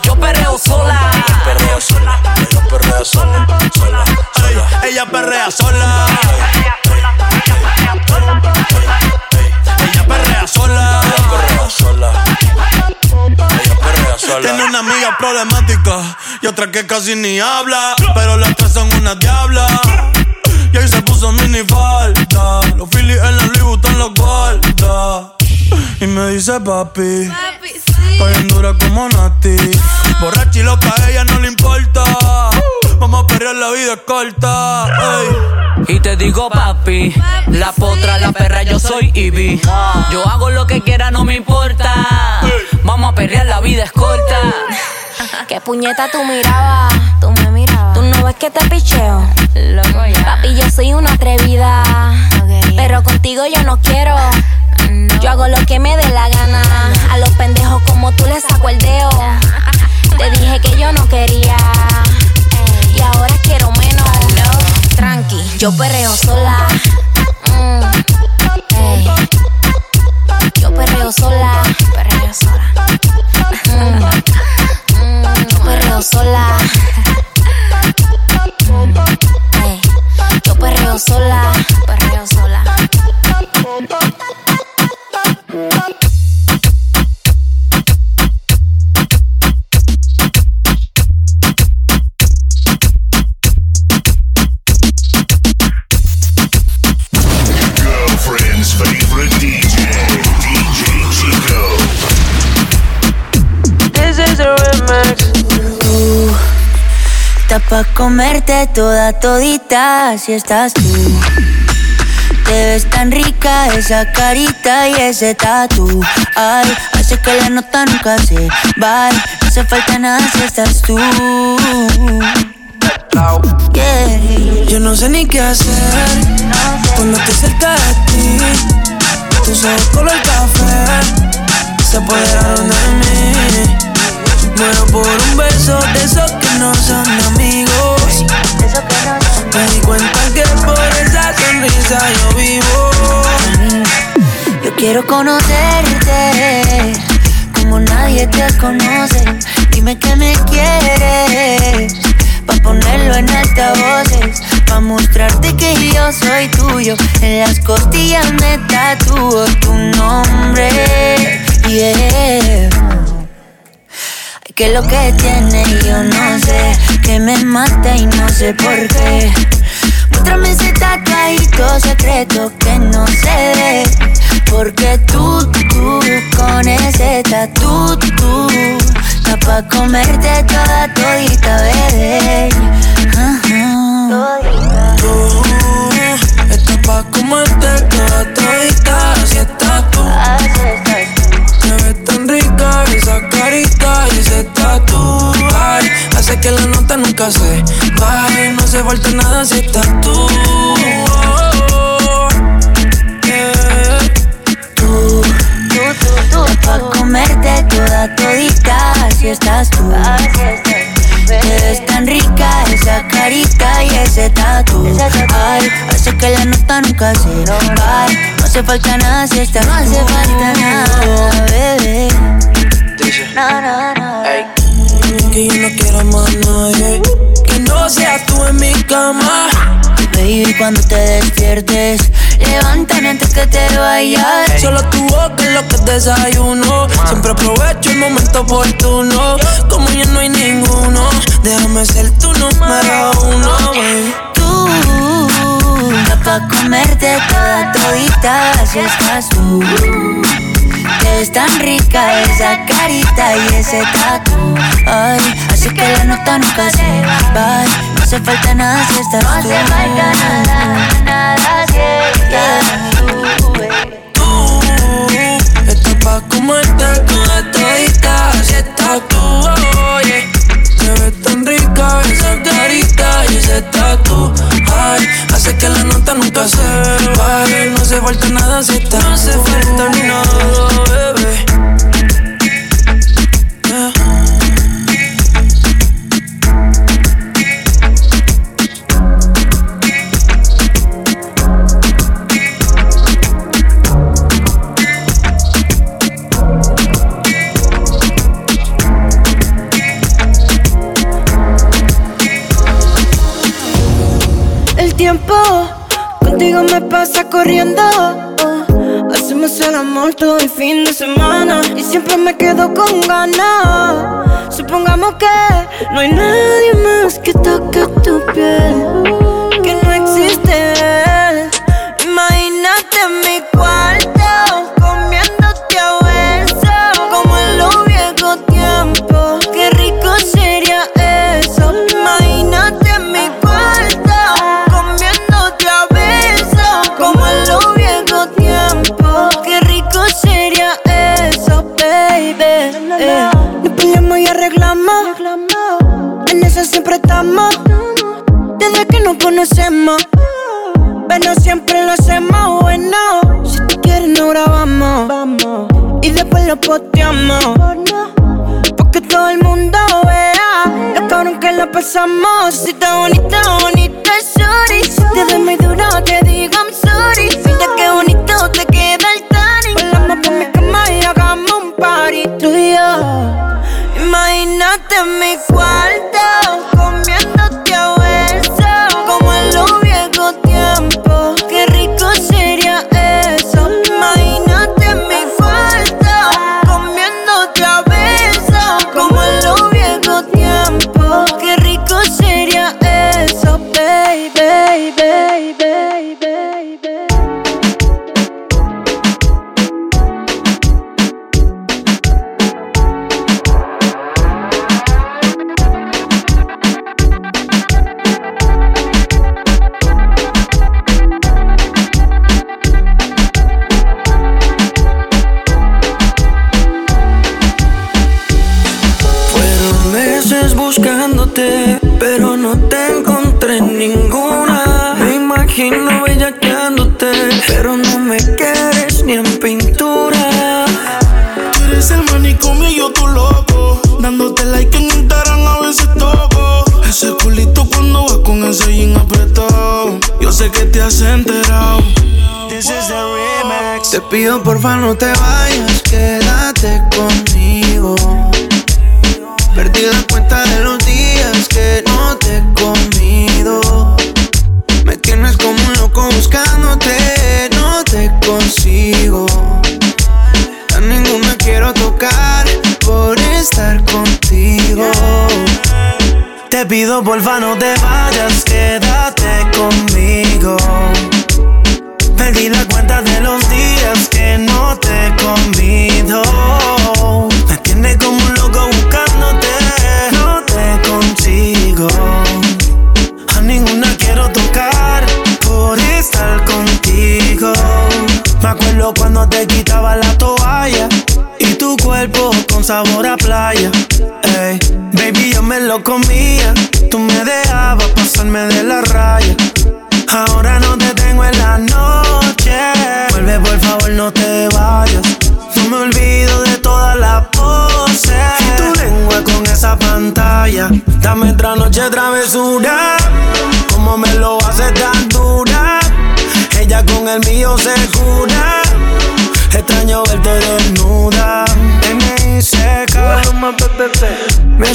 Yo perreo sola. Perrea sola. Ella perrea sola. Sola. sola. Ella perrea sola. Ella perrea sola. Ella perrea sola. Sola. Tiene una amiga problemática y otra que casi ni habla. Pero las tres son una diabla. Y ahí se puso mini falta. Los Phillies en la Louis Vuitton los guarda. Y me dice papi. Papi, bien dura como Nati. Borracha y loca, a ella no le importa. Vamos a perrear, la vida es corta. ey. Y te digo papi, la potra, la perra, yo soy Ivy. Yo hago lo que quiera, no me importa. Vamos a perrear, la vida es corta. *laughs* ¿Qué puñeta tú mirabas? Tú me mirabas. ¿Tú no ves que te picheo? Loco ya. Papi, yo soy una atrevida. Pero contigo yo no quiero. Yo hago lo que me dé la gana. A los pendejos como tú les saco el dedo. *laughs* Te dije yo perreo sola. Todita si estás tú. Te ves tan rica esa carita y ese tatu. Ay, hace que la nota nunca se va. No hace falta nada si estás tú. Yeah. Yo no sé ni qué hacer cuando estoy cerca de ti. Tus ojos color café se apoderaron de mí. Muero por un beso de esos que no son amigos. Me di cuenta que por esa sonrisa yo vivo. Yo quiero conocerte como nadie te conoce. Dime que me quieres. Pa' ponerlo en altavoces. Pa' mostrarte que yo soy tuyo. En las costillas me tatúo tu nombre. Yeah. Que lo que tiene yo no sé. Que me mata y no sé por qué. Muéstrame ese tatuajito secreto que no se ve. Porque tú, tú, con ese tatu, tú, está pa' comerte toda todita, bebé. Tú estás pa' comerte toda todita si estás tú. Rica esa carita y ese tatu. nunca se va. No hace falta nada si estás tú. Tú, tú, tú, tú, pa' comerte toda todita, así estás tú. Te ves tan rica esa carita y ese tatu. Ay, hace que la nota nunca se va. No hace falta nada si estás No hace falta nada, bebé. No, no, no. Que yo no quiero más nadie. Que no seas tú en mi cama. Baby, cuando te despiertes, levántame antes que te vayas. Solo tu boca es lo que desayuno. Siempre aprovecho el momento oportuno. Como ya no hay ninguno, déjame ser tu número uno. baby. Pa' comerte toda todita, así estás tú. Te ves tan rica esa carita y ese tatu. Ay, así que la nota nunca se va. No hace falta nada si estás No tú. hace falta nada, nada si estás tú. Tú estás pa' comerte toda todita, así estás tú. Oye, esa carita y ese tatu. Ay, hace que la nota nunca se baje. No hace falta nada si estás No hace falta nada, bebé. Contigo me pasa corriendo. Hacemos el amor todo el fin de semana y siempre me quedo con ganas. Supongamos que no hay nadie más que toque tu piel, que no existe. Imagínate mi arreglamos. En eso siempre estamos. Desde que nos conocemos. Pero siempre lo hacemos bueno. Si tú quieres, no grabamos. Y después lo posteamos. Porque todo el mundo vea lo cabrón que la pasamos. Si está bonita, bonita, sorry. Si te doy muy duro, te digo I'm sorry. Mira qué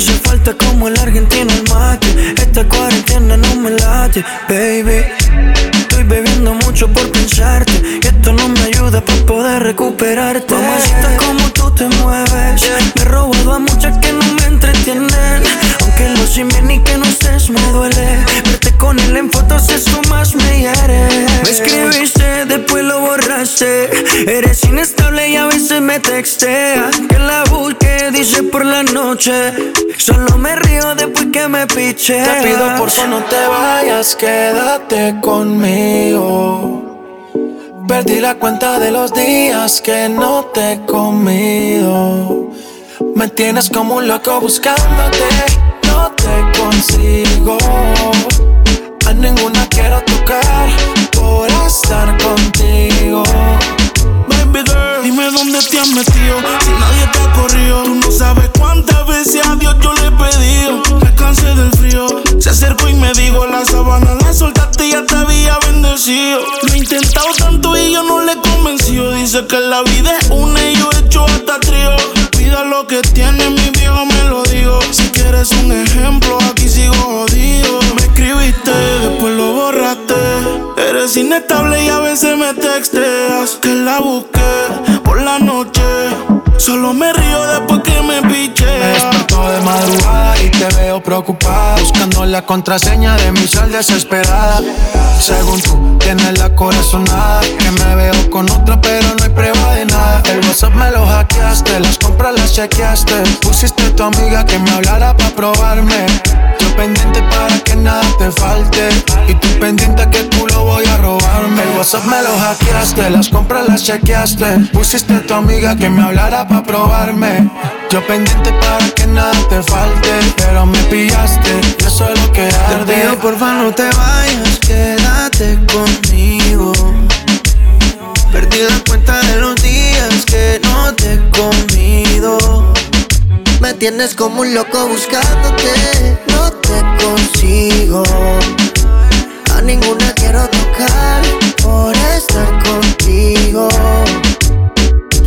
hace falta como el argentino el mate. Esta cuarentena no me late, baby. Estoy bebiendo mucho por pensarte. Y esto no me ayuda para poder recuperarte. Mamacita, como tú te mueves. Me he robado a muchas que no me entretienen. Aunque lo sin ni que no estés me duele. Verte con él en fotos, eso más me hiere. Me escribiste, después lo borraste. Eres inestable y a veces me texteas. Que la busque, dice por la noche. Solo me río después que me piche. Te pido por favor no te vayas, quédate conmigo. Perdí la cuenta de los días que no te he comido. Me tienes como un loco buscándote, no te consigo. A ninguna quiero tocar por estar contigo. Baby girl, dime dónde te has metido. Si nadie te ha corrido, tú no sabes cuántas veces a Dios yo le he pedido. Me cansé del frío. Se acercó y me dijo: La sabana la soltaste y ya te había bendecido. Lo he intentado tanto y yo no le he convencido. Dice que la vida es una y yo he hecho hasta trío. Pida lo que tiene, mi viejo me lo digo. Si quieres un ejemplo, aquí sigo jodido. Me escribiste, después lo borraste. Eres inestable y a veces me texteas. Que la busqué por la noche. Solo me río después que me piche. Me despertó de madrugada y te veo preocupada. Buscando la contraseña de mi sal desesperada. Según tú, tienes la corazonada. Que me veo con otra, pero no hay prueba de nada. El WhatsApp me lo hackeaste, las compras las chequeaste. Pusiste a tu amiga que me hablara para probarme. Yo pendiente para que nada te falte. Y tú pendiente que tú lo voy a robarme. El WhatsApp me lo hackeaste, las compras las chequeaste. Pusiste a tu amiga que me hablara para probarme. Yo pendiente para que nada te falte. Pero me pillaste, y eso es lo que arde. Te pido porfa no te vayas, quédate conmigo. Perdí la cuenta de los días que no te he comido. Me tienes como un loco buscándote, no te consigo. A ninguna quiero tocar por estar contigo.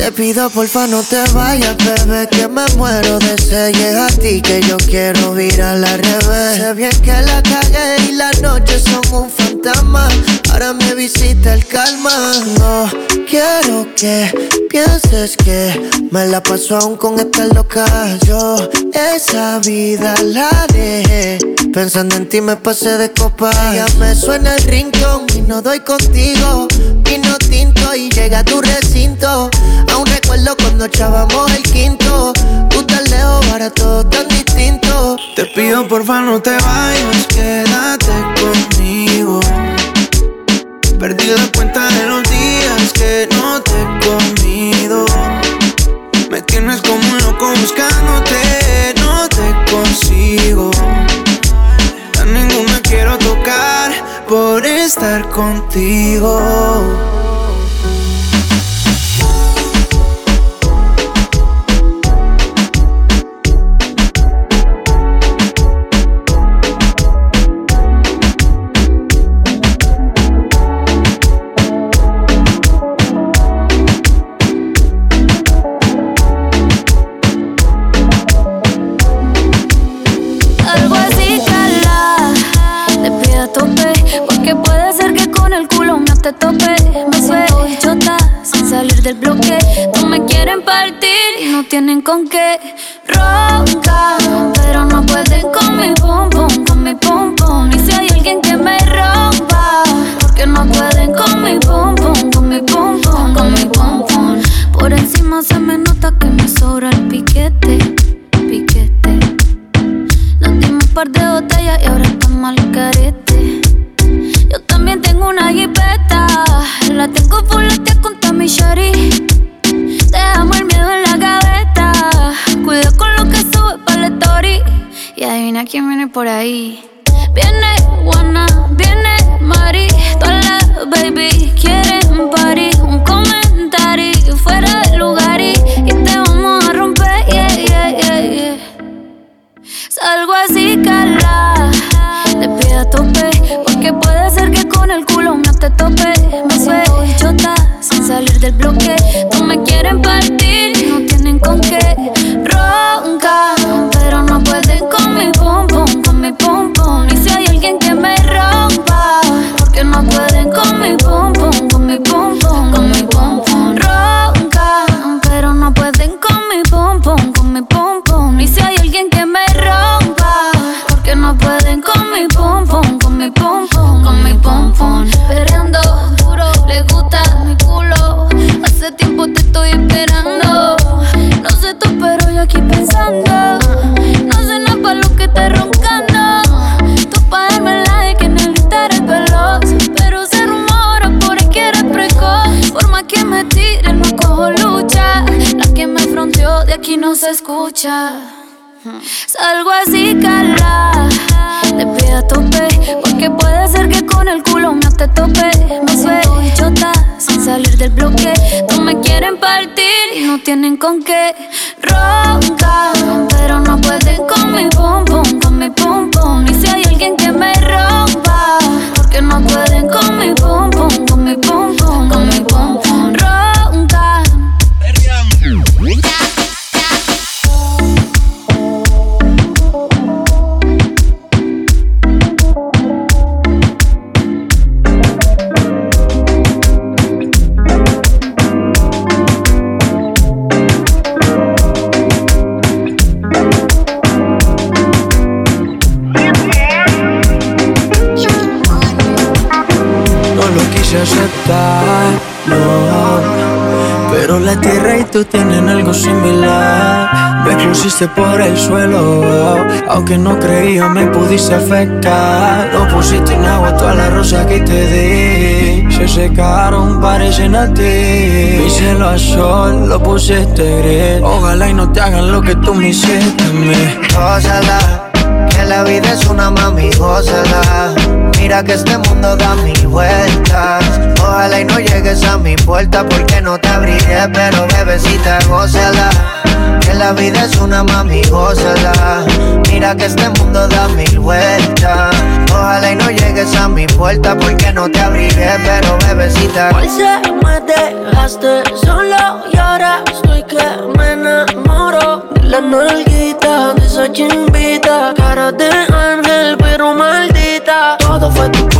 Te pido porfa no te vayas, bebé, que me muero de sed. Llega a ti que yo quiero virar al revés. Sé bien que la cagué y las noches son un Ahora me visita el calma. No quiero que pienses que me la paso aún con esta loca. Yo esa vida la dejé. Pensando en ti me pasé de copa. Ya me suena el rincón y no doy contigo. Vino tinto y llega a tu recinto. Aún recuerdo cuando echábamos el quinto. Tú tan lejos, ahora todo tan distinto. Te pido porfa no te vayas, quédate conmigo. Perdí la cuenta de los días que no te he comido. Me tienes como un loco buscándote, no te consigo. A ninguna quiero tocar por estar contigo. Tienen con qué. Ronca, pero no pueden con mi pum pum, con mi pum pum. Y si hay alguien que me rompa, porque no pueden con mi pum pum, con mi pum pum, con mi pum pum. Por encima se me nota que me sobra el piquete, piquete. Nos dimos un par de botellas y ahora estamos al carete. Yo también tengo una jipeta. La tengo full con mi shorty. Dejamos el miedo en la gaveta. Cuida con lo que sube para la story. Y adivina quién viene por ahí. Viene Juana, viene Mari, todas las baby quieren party. Un comentario fuera de lugar y, y te vamos a romper, yeah, yeah, yeah, yeah. Salgo así, cala, te pido a tope, porque puede ser que con el culo no te tope. Me siento bichota sin salir del bloque. No me quieren partir no tienen con qué roncar, pero no pueden con mi pum pum, con mi pum pum. Y si hay alguien que me rompa, Salgo así, cala. Te pido a tope. Porque puede ser que con el culo no te tope. Me suelto bichota sin salir del bloque. No me quieren partir y no tienen con qué. Ronca, pero no pueden con mi pum pum, con mi pum pum. Lo quise aceptar, no. Pero la tierra y tú tienen algo similar. Me pusiste por el suelo, aunque no creía me pudiste afectar. No pusiste en agua todas las rosas que te di. Se secaron, parecen a ti. Mi cielo a sol, lo pusiste gris. Ojalá y no te hagan lo que tú me hiciste a mí. Gózala, que la vida es una mami, gózala. Mira que este mundo da mil vueltas. Ojalá y no llegues a mi puerta porque no te abriré, pero bebecita, gózala. Que la vida es una mami, gózala. Mira que este mundo da mil vueltas. Ojalá y no llegues a mi puerta porque no te abriré, pero bebecita. Hoy se me dejaste solo y ahora estoy que me enamoro la nalguita, de esa chimbita, cara de ángel pero maldita.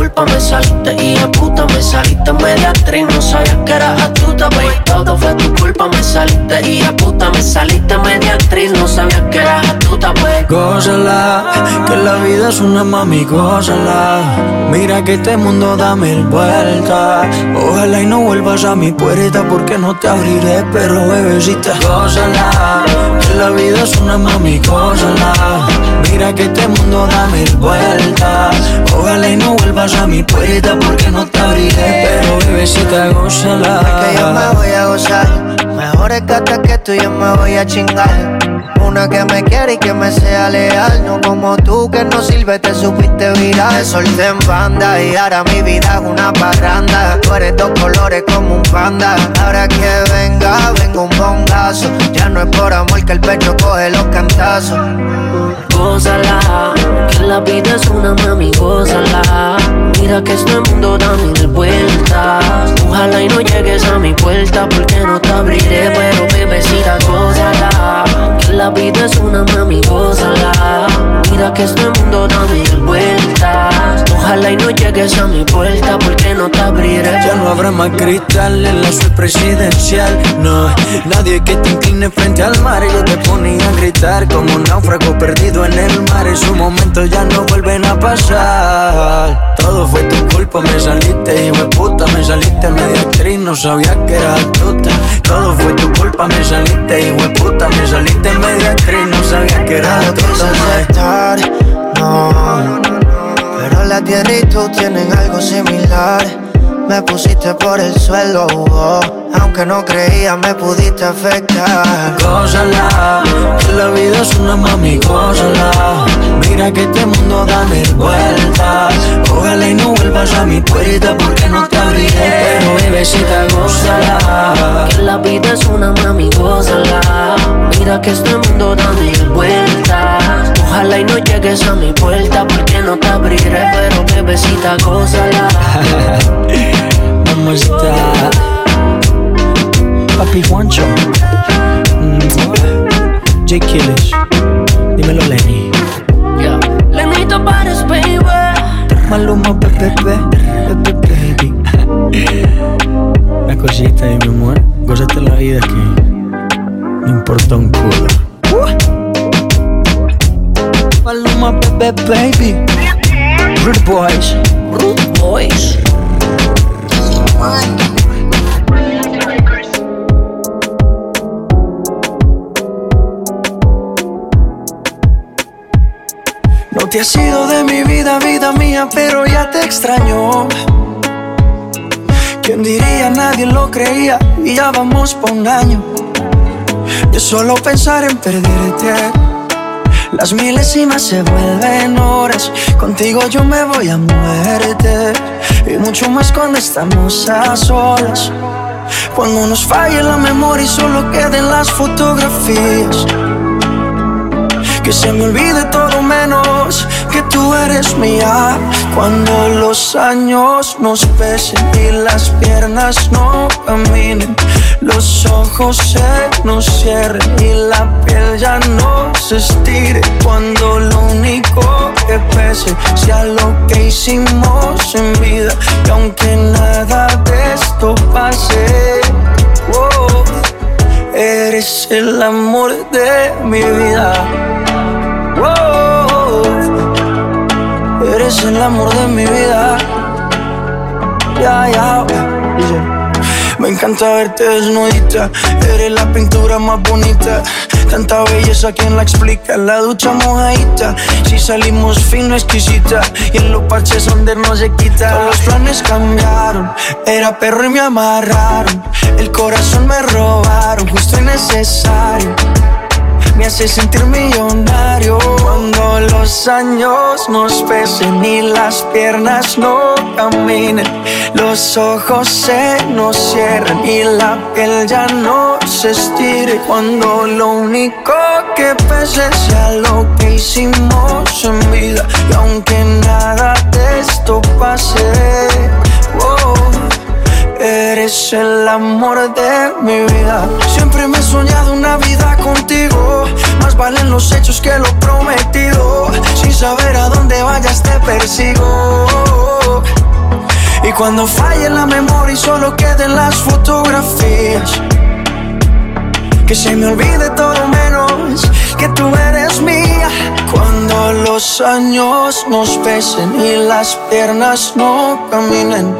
Culpa, me saliste y a puta me saliste media actriz, no sabía que eras astuta, baby. Todo fue tu culpa, me saliste y a puta me saliste media actriz, no sabía que eras astuta, baby. Gózala, que la vida es una mami, gózala. Mira que este mundo da mil vueltas. Ojalá y no vuelvas a mi puerta porque no te abriré, pero bebecita, gózala. Que la vida es una mami, gózala. Mira que este mundo da mil vueltas. Ojalá y no vuelvas a mi puerta porque no te abriré, pero bebecita, gózala. que yo me voy a gozar. Mejores gatas que tú yo me voy a chingar. Una que me quiere y que me sea leal. No como tú que no sirve, te supiste virar. Te solté en banda y ahora mi vida es una parranda. Tú eres dos colores como un panda. Ahora que venga, venga un bongazo. Ya no es por amor que el pecho coge los cantazos. Gózala, que la vida es una mami, gózala. Mira que este mundo da mil vueltas. Ojalá y no llegues a mi puerta porque no te abriré, pero bebecita, gózala. Que la vida es una mami, gózala. Mira que este mundo da mil vueltas. Ojalá y no llegues a mi puerta porque no te abriré. Ya no habrá más cristal en la suite presidencial. No, nadie que te incline frente al mar. Yo te ponía a gritar como un náufrago perdido en el mar. En su momento ya no vuelven a pasar. Todo fue tu culpa, me saliste, hijo de puta. Me saliste media actriz, no sabía que era astuta. Todo fue tu culpa, me saliste, hijo de puta. Me saliste media actriz, no sabía que era No astuta. mae. aceptar, no. Pero la tierra y tú tienen algo similar. Me pusiste por el suelo, oh. aunque no creía me pudiste afectar. Gózala, que la vida es una mami, gózala. Mira que este mundo da mil vueltas. Ojalá y no vuelvas a mi puerta porque no te abriré. Pero bebecita, gózala. Que la vida es una mami, gózala. Mira que este mundo da mil vueltas. Ojalá y no llegues a mi puerta porque no te abriré. Pero bebecita, gózala. *laughs* ¿Cómo está? Papi Juancho. Mm. J. Killish. Dímelo, Lenny. Lenito Pares, baby. Maluma, pepe, baby. Una cosita de mi amor. Gózate la vida que no importa un culo. Maluma, baby. Rude boys. Rude boys. Te has ido de mi vida, vida mía, pero ya te extraño. ¿Quién diría? Nadie lo creía y ya vamos por un año. De solo pensar en perderte. Las milésimas se vuelven horas. Contigo yo me voy a muerte. Y mucho más cuando estamos a solas. Cuando nos falle la memoria y solo queden las fotografías. Que se me olvide todo menos que tú eres mía. Cuando los años nos pesen y las piernas no caminen, los ojos se nos cierren y la piel ya no se estire. Cuando lo único que pese sea lo que hicimos en vida. Y aunque nada de esto pase, oh, eres el amor de mi vida. Wow, eres el amor de mi vida. Me encanta verte desnudita, eres la pintura más bonita. Tanta belleza, ¿quién la explica? La ducha mojadita, si salimos fino, exquisita. Y en los parches donde no se quita. Todos los planes cambiaron, era perro y me amarraron. El corazón me robaron, justo y necesario me hace sentir millonario. Cuando los años nos pesen y las piernas no caminen, los ojos se nos cierran y la piel ya no se estire. Cuando lo único que pese sea lo que hicimos en vida, y aunque nada de esto pase, oh, Eres el amor de mi vida. Siempre me he soñado una vida contigo. Más valen los hechos que lo prometido. Sin saber a dónde vayas te persigo. Y cuando falle la memoria y solo queden las fotografías. Que se me olvide todo menos que tú eres mía. Cuando los años nos pesen y las piernas no caminen,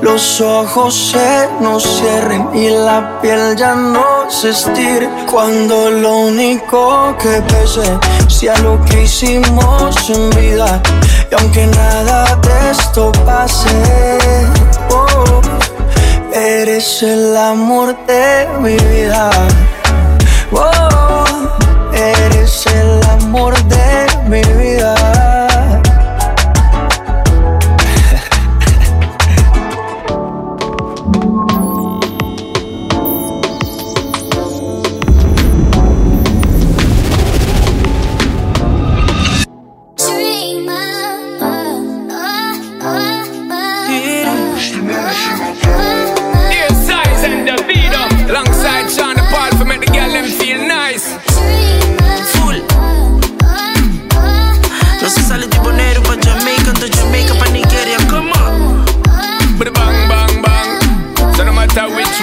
los ojos se nos cierren y la piel ya no se estire. Cuando lo único que pese sea lo que hicimos en vida. Y aunque nada de esto pase, oh, eres el amor de mi vida. Oh, amor de mi vida.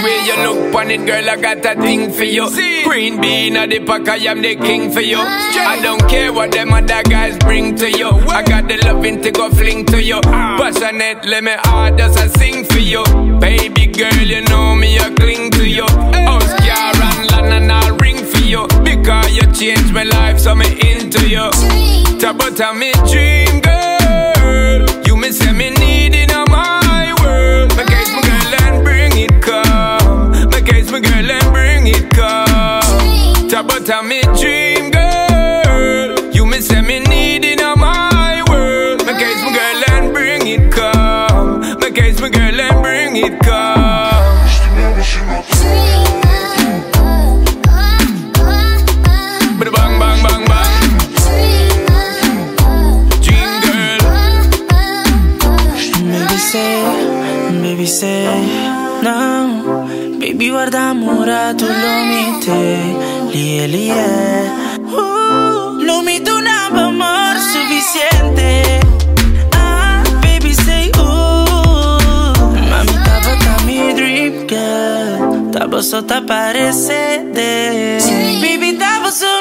Way you look on it, girl, I got a thing for you. Green bean at the pack, I am the king for you. I don't care what them other guys bring to you. I got the loving to go fling to you. Ah. Passionate, let me hard as I sing for you. Baby girl, you know me, I cling to you. House car and land and I'll ring for you. Because you changed my life, so me into you. About me dream girl. You me say me out of me dream, girl. You me say me need in my world. My case, my girl, and bring it come. My case, my girl, and bring it come. Baby say, now Baby guarda amor a murato l'omite mette Lie, lie uh, Lo mette un amor suficiente. Ah, baby say ooh Mami, tava tá mi dream girl. Tava só tá parecendo Baby, tava só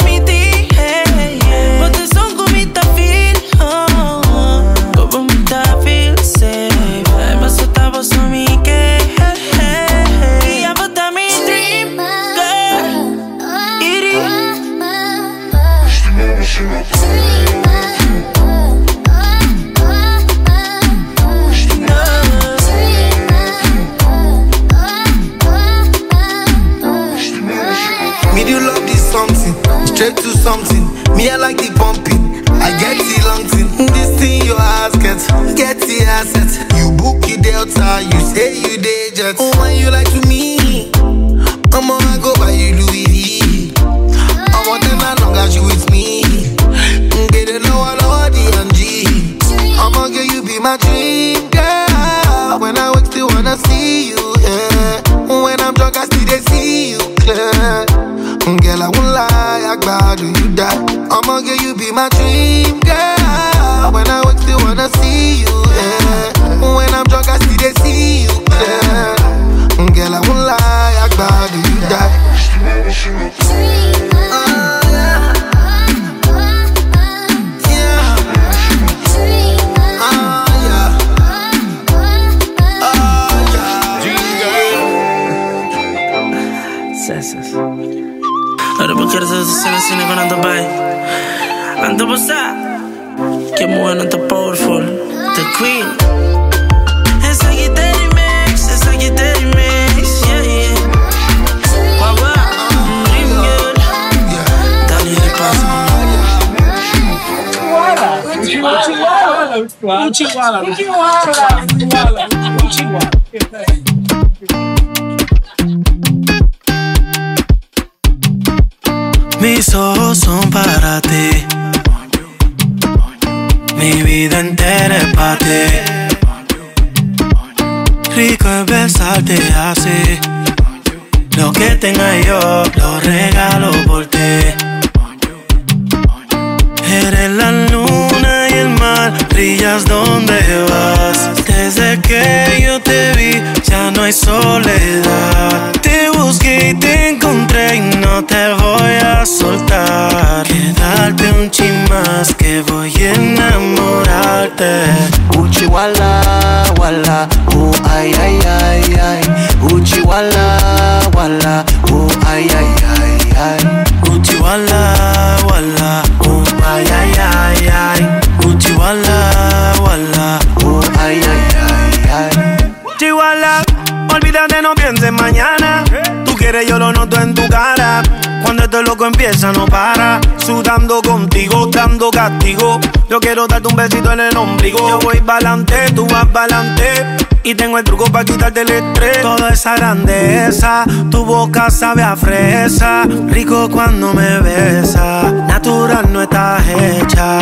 empieza, no para. Sudando contigo, dando castigo. Yo quiero darte un besito en el ombligo. Yo voy pa'lante, tú vas pa'lante. Y tengo el truco para quitarte el estrés. Toda esa grandeza, tu boca sabe a fresa. Rico cuando me besa, natural no estás hecha.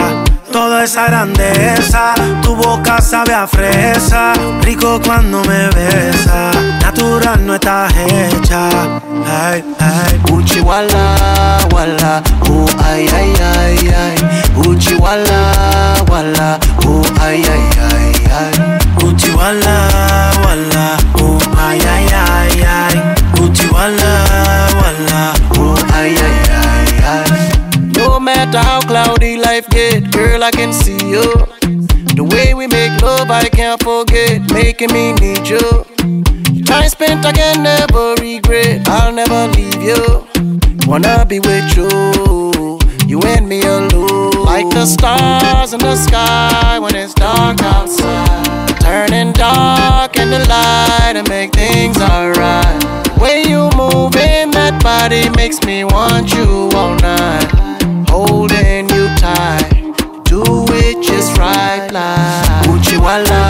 Toda esa grandeza, tu boca sabe a fresa. Rico cuando me besa, natural no estás hecha. Ay, ay. Uchi wala wala, oh ay ay ay ay. Uchi wala wala, oh ay ay ay ay. Uchi wala wala, oh ay ay ay ay. Uchi wala wala, oh ay ay ay ay. No matter how cloudy life get, girl, I can see you. The way we make love, I can't forget, making me need you. Time spent, I can never regret. I'll never leave you. Wanna be with you, you and me alone. Like the stars in the sky when it's dark outside. Turning dark in the light and make things alright. Way you move in that body makes me want you all night. Holding you tight, do it just right, like Uchi wala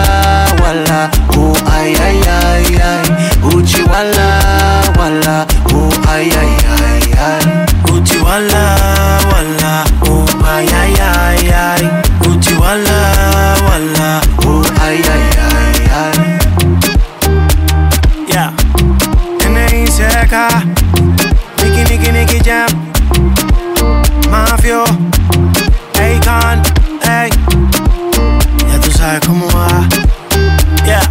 wala, oh ay ay ay ay. Uchi wala wala, oh ay ay ay ay. Uchi wala, Wala, oh, ay, ay, ay, ay. Yeah. N-I-C-K, Nicky, Jam, Mafio, Akon, ey. Ya tú sabes cómo va. Yeah.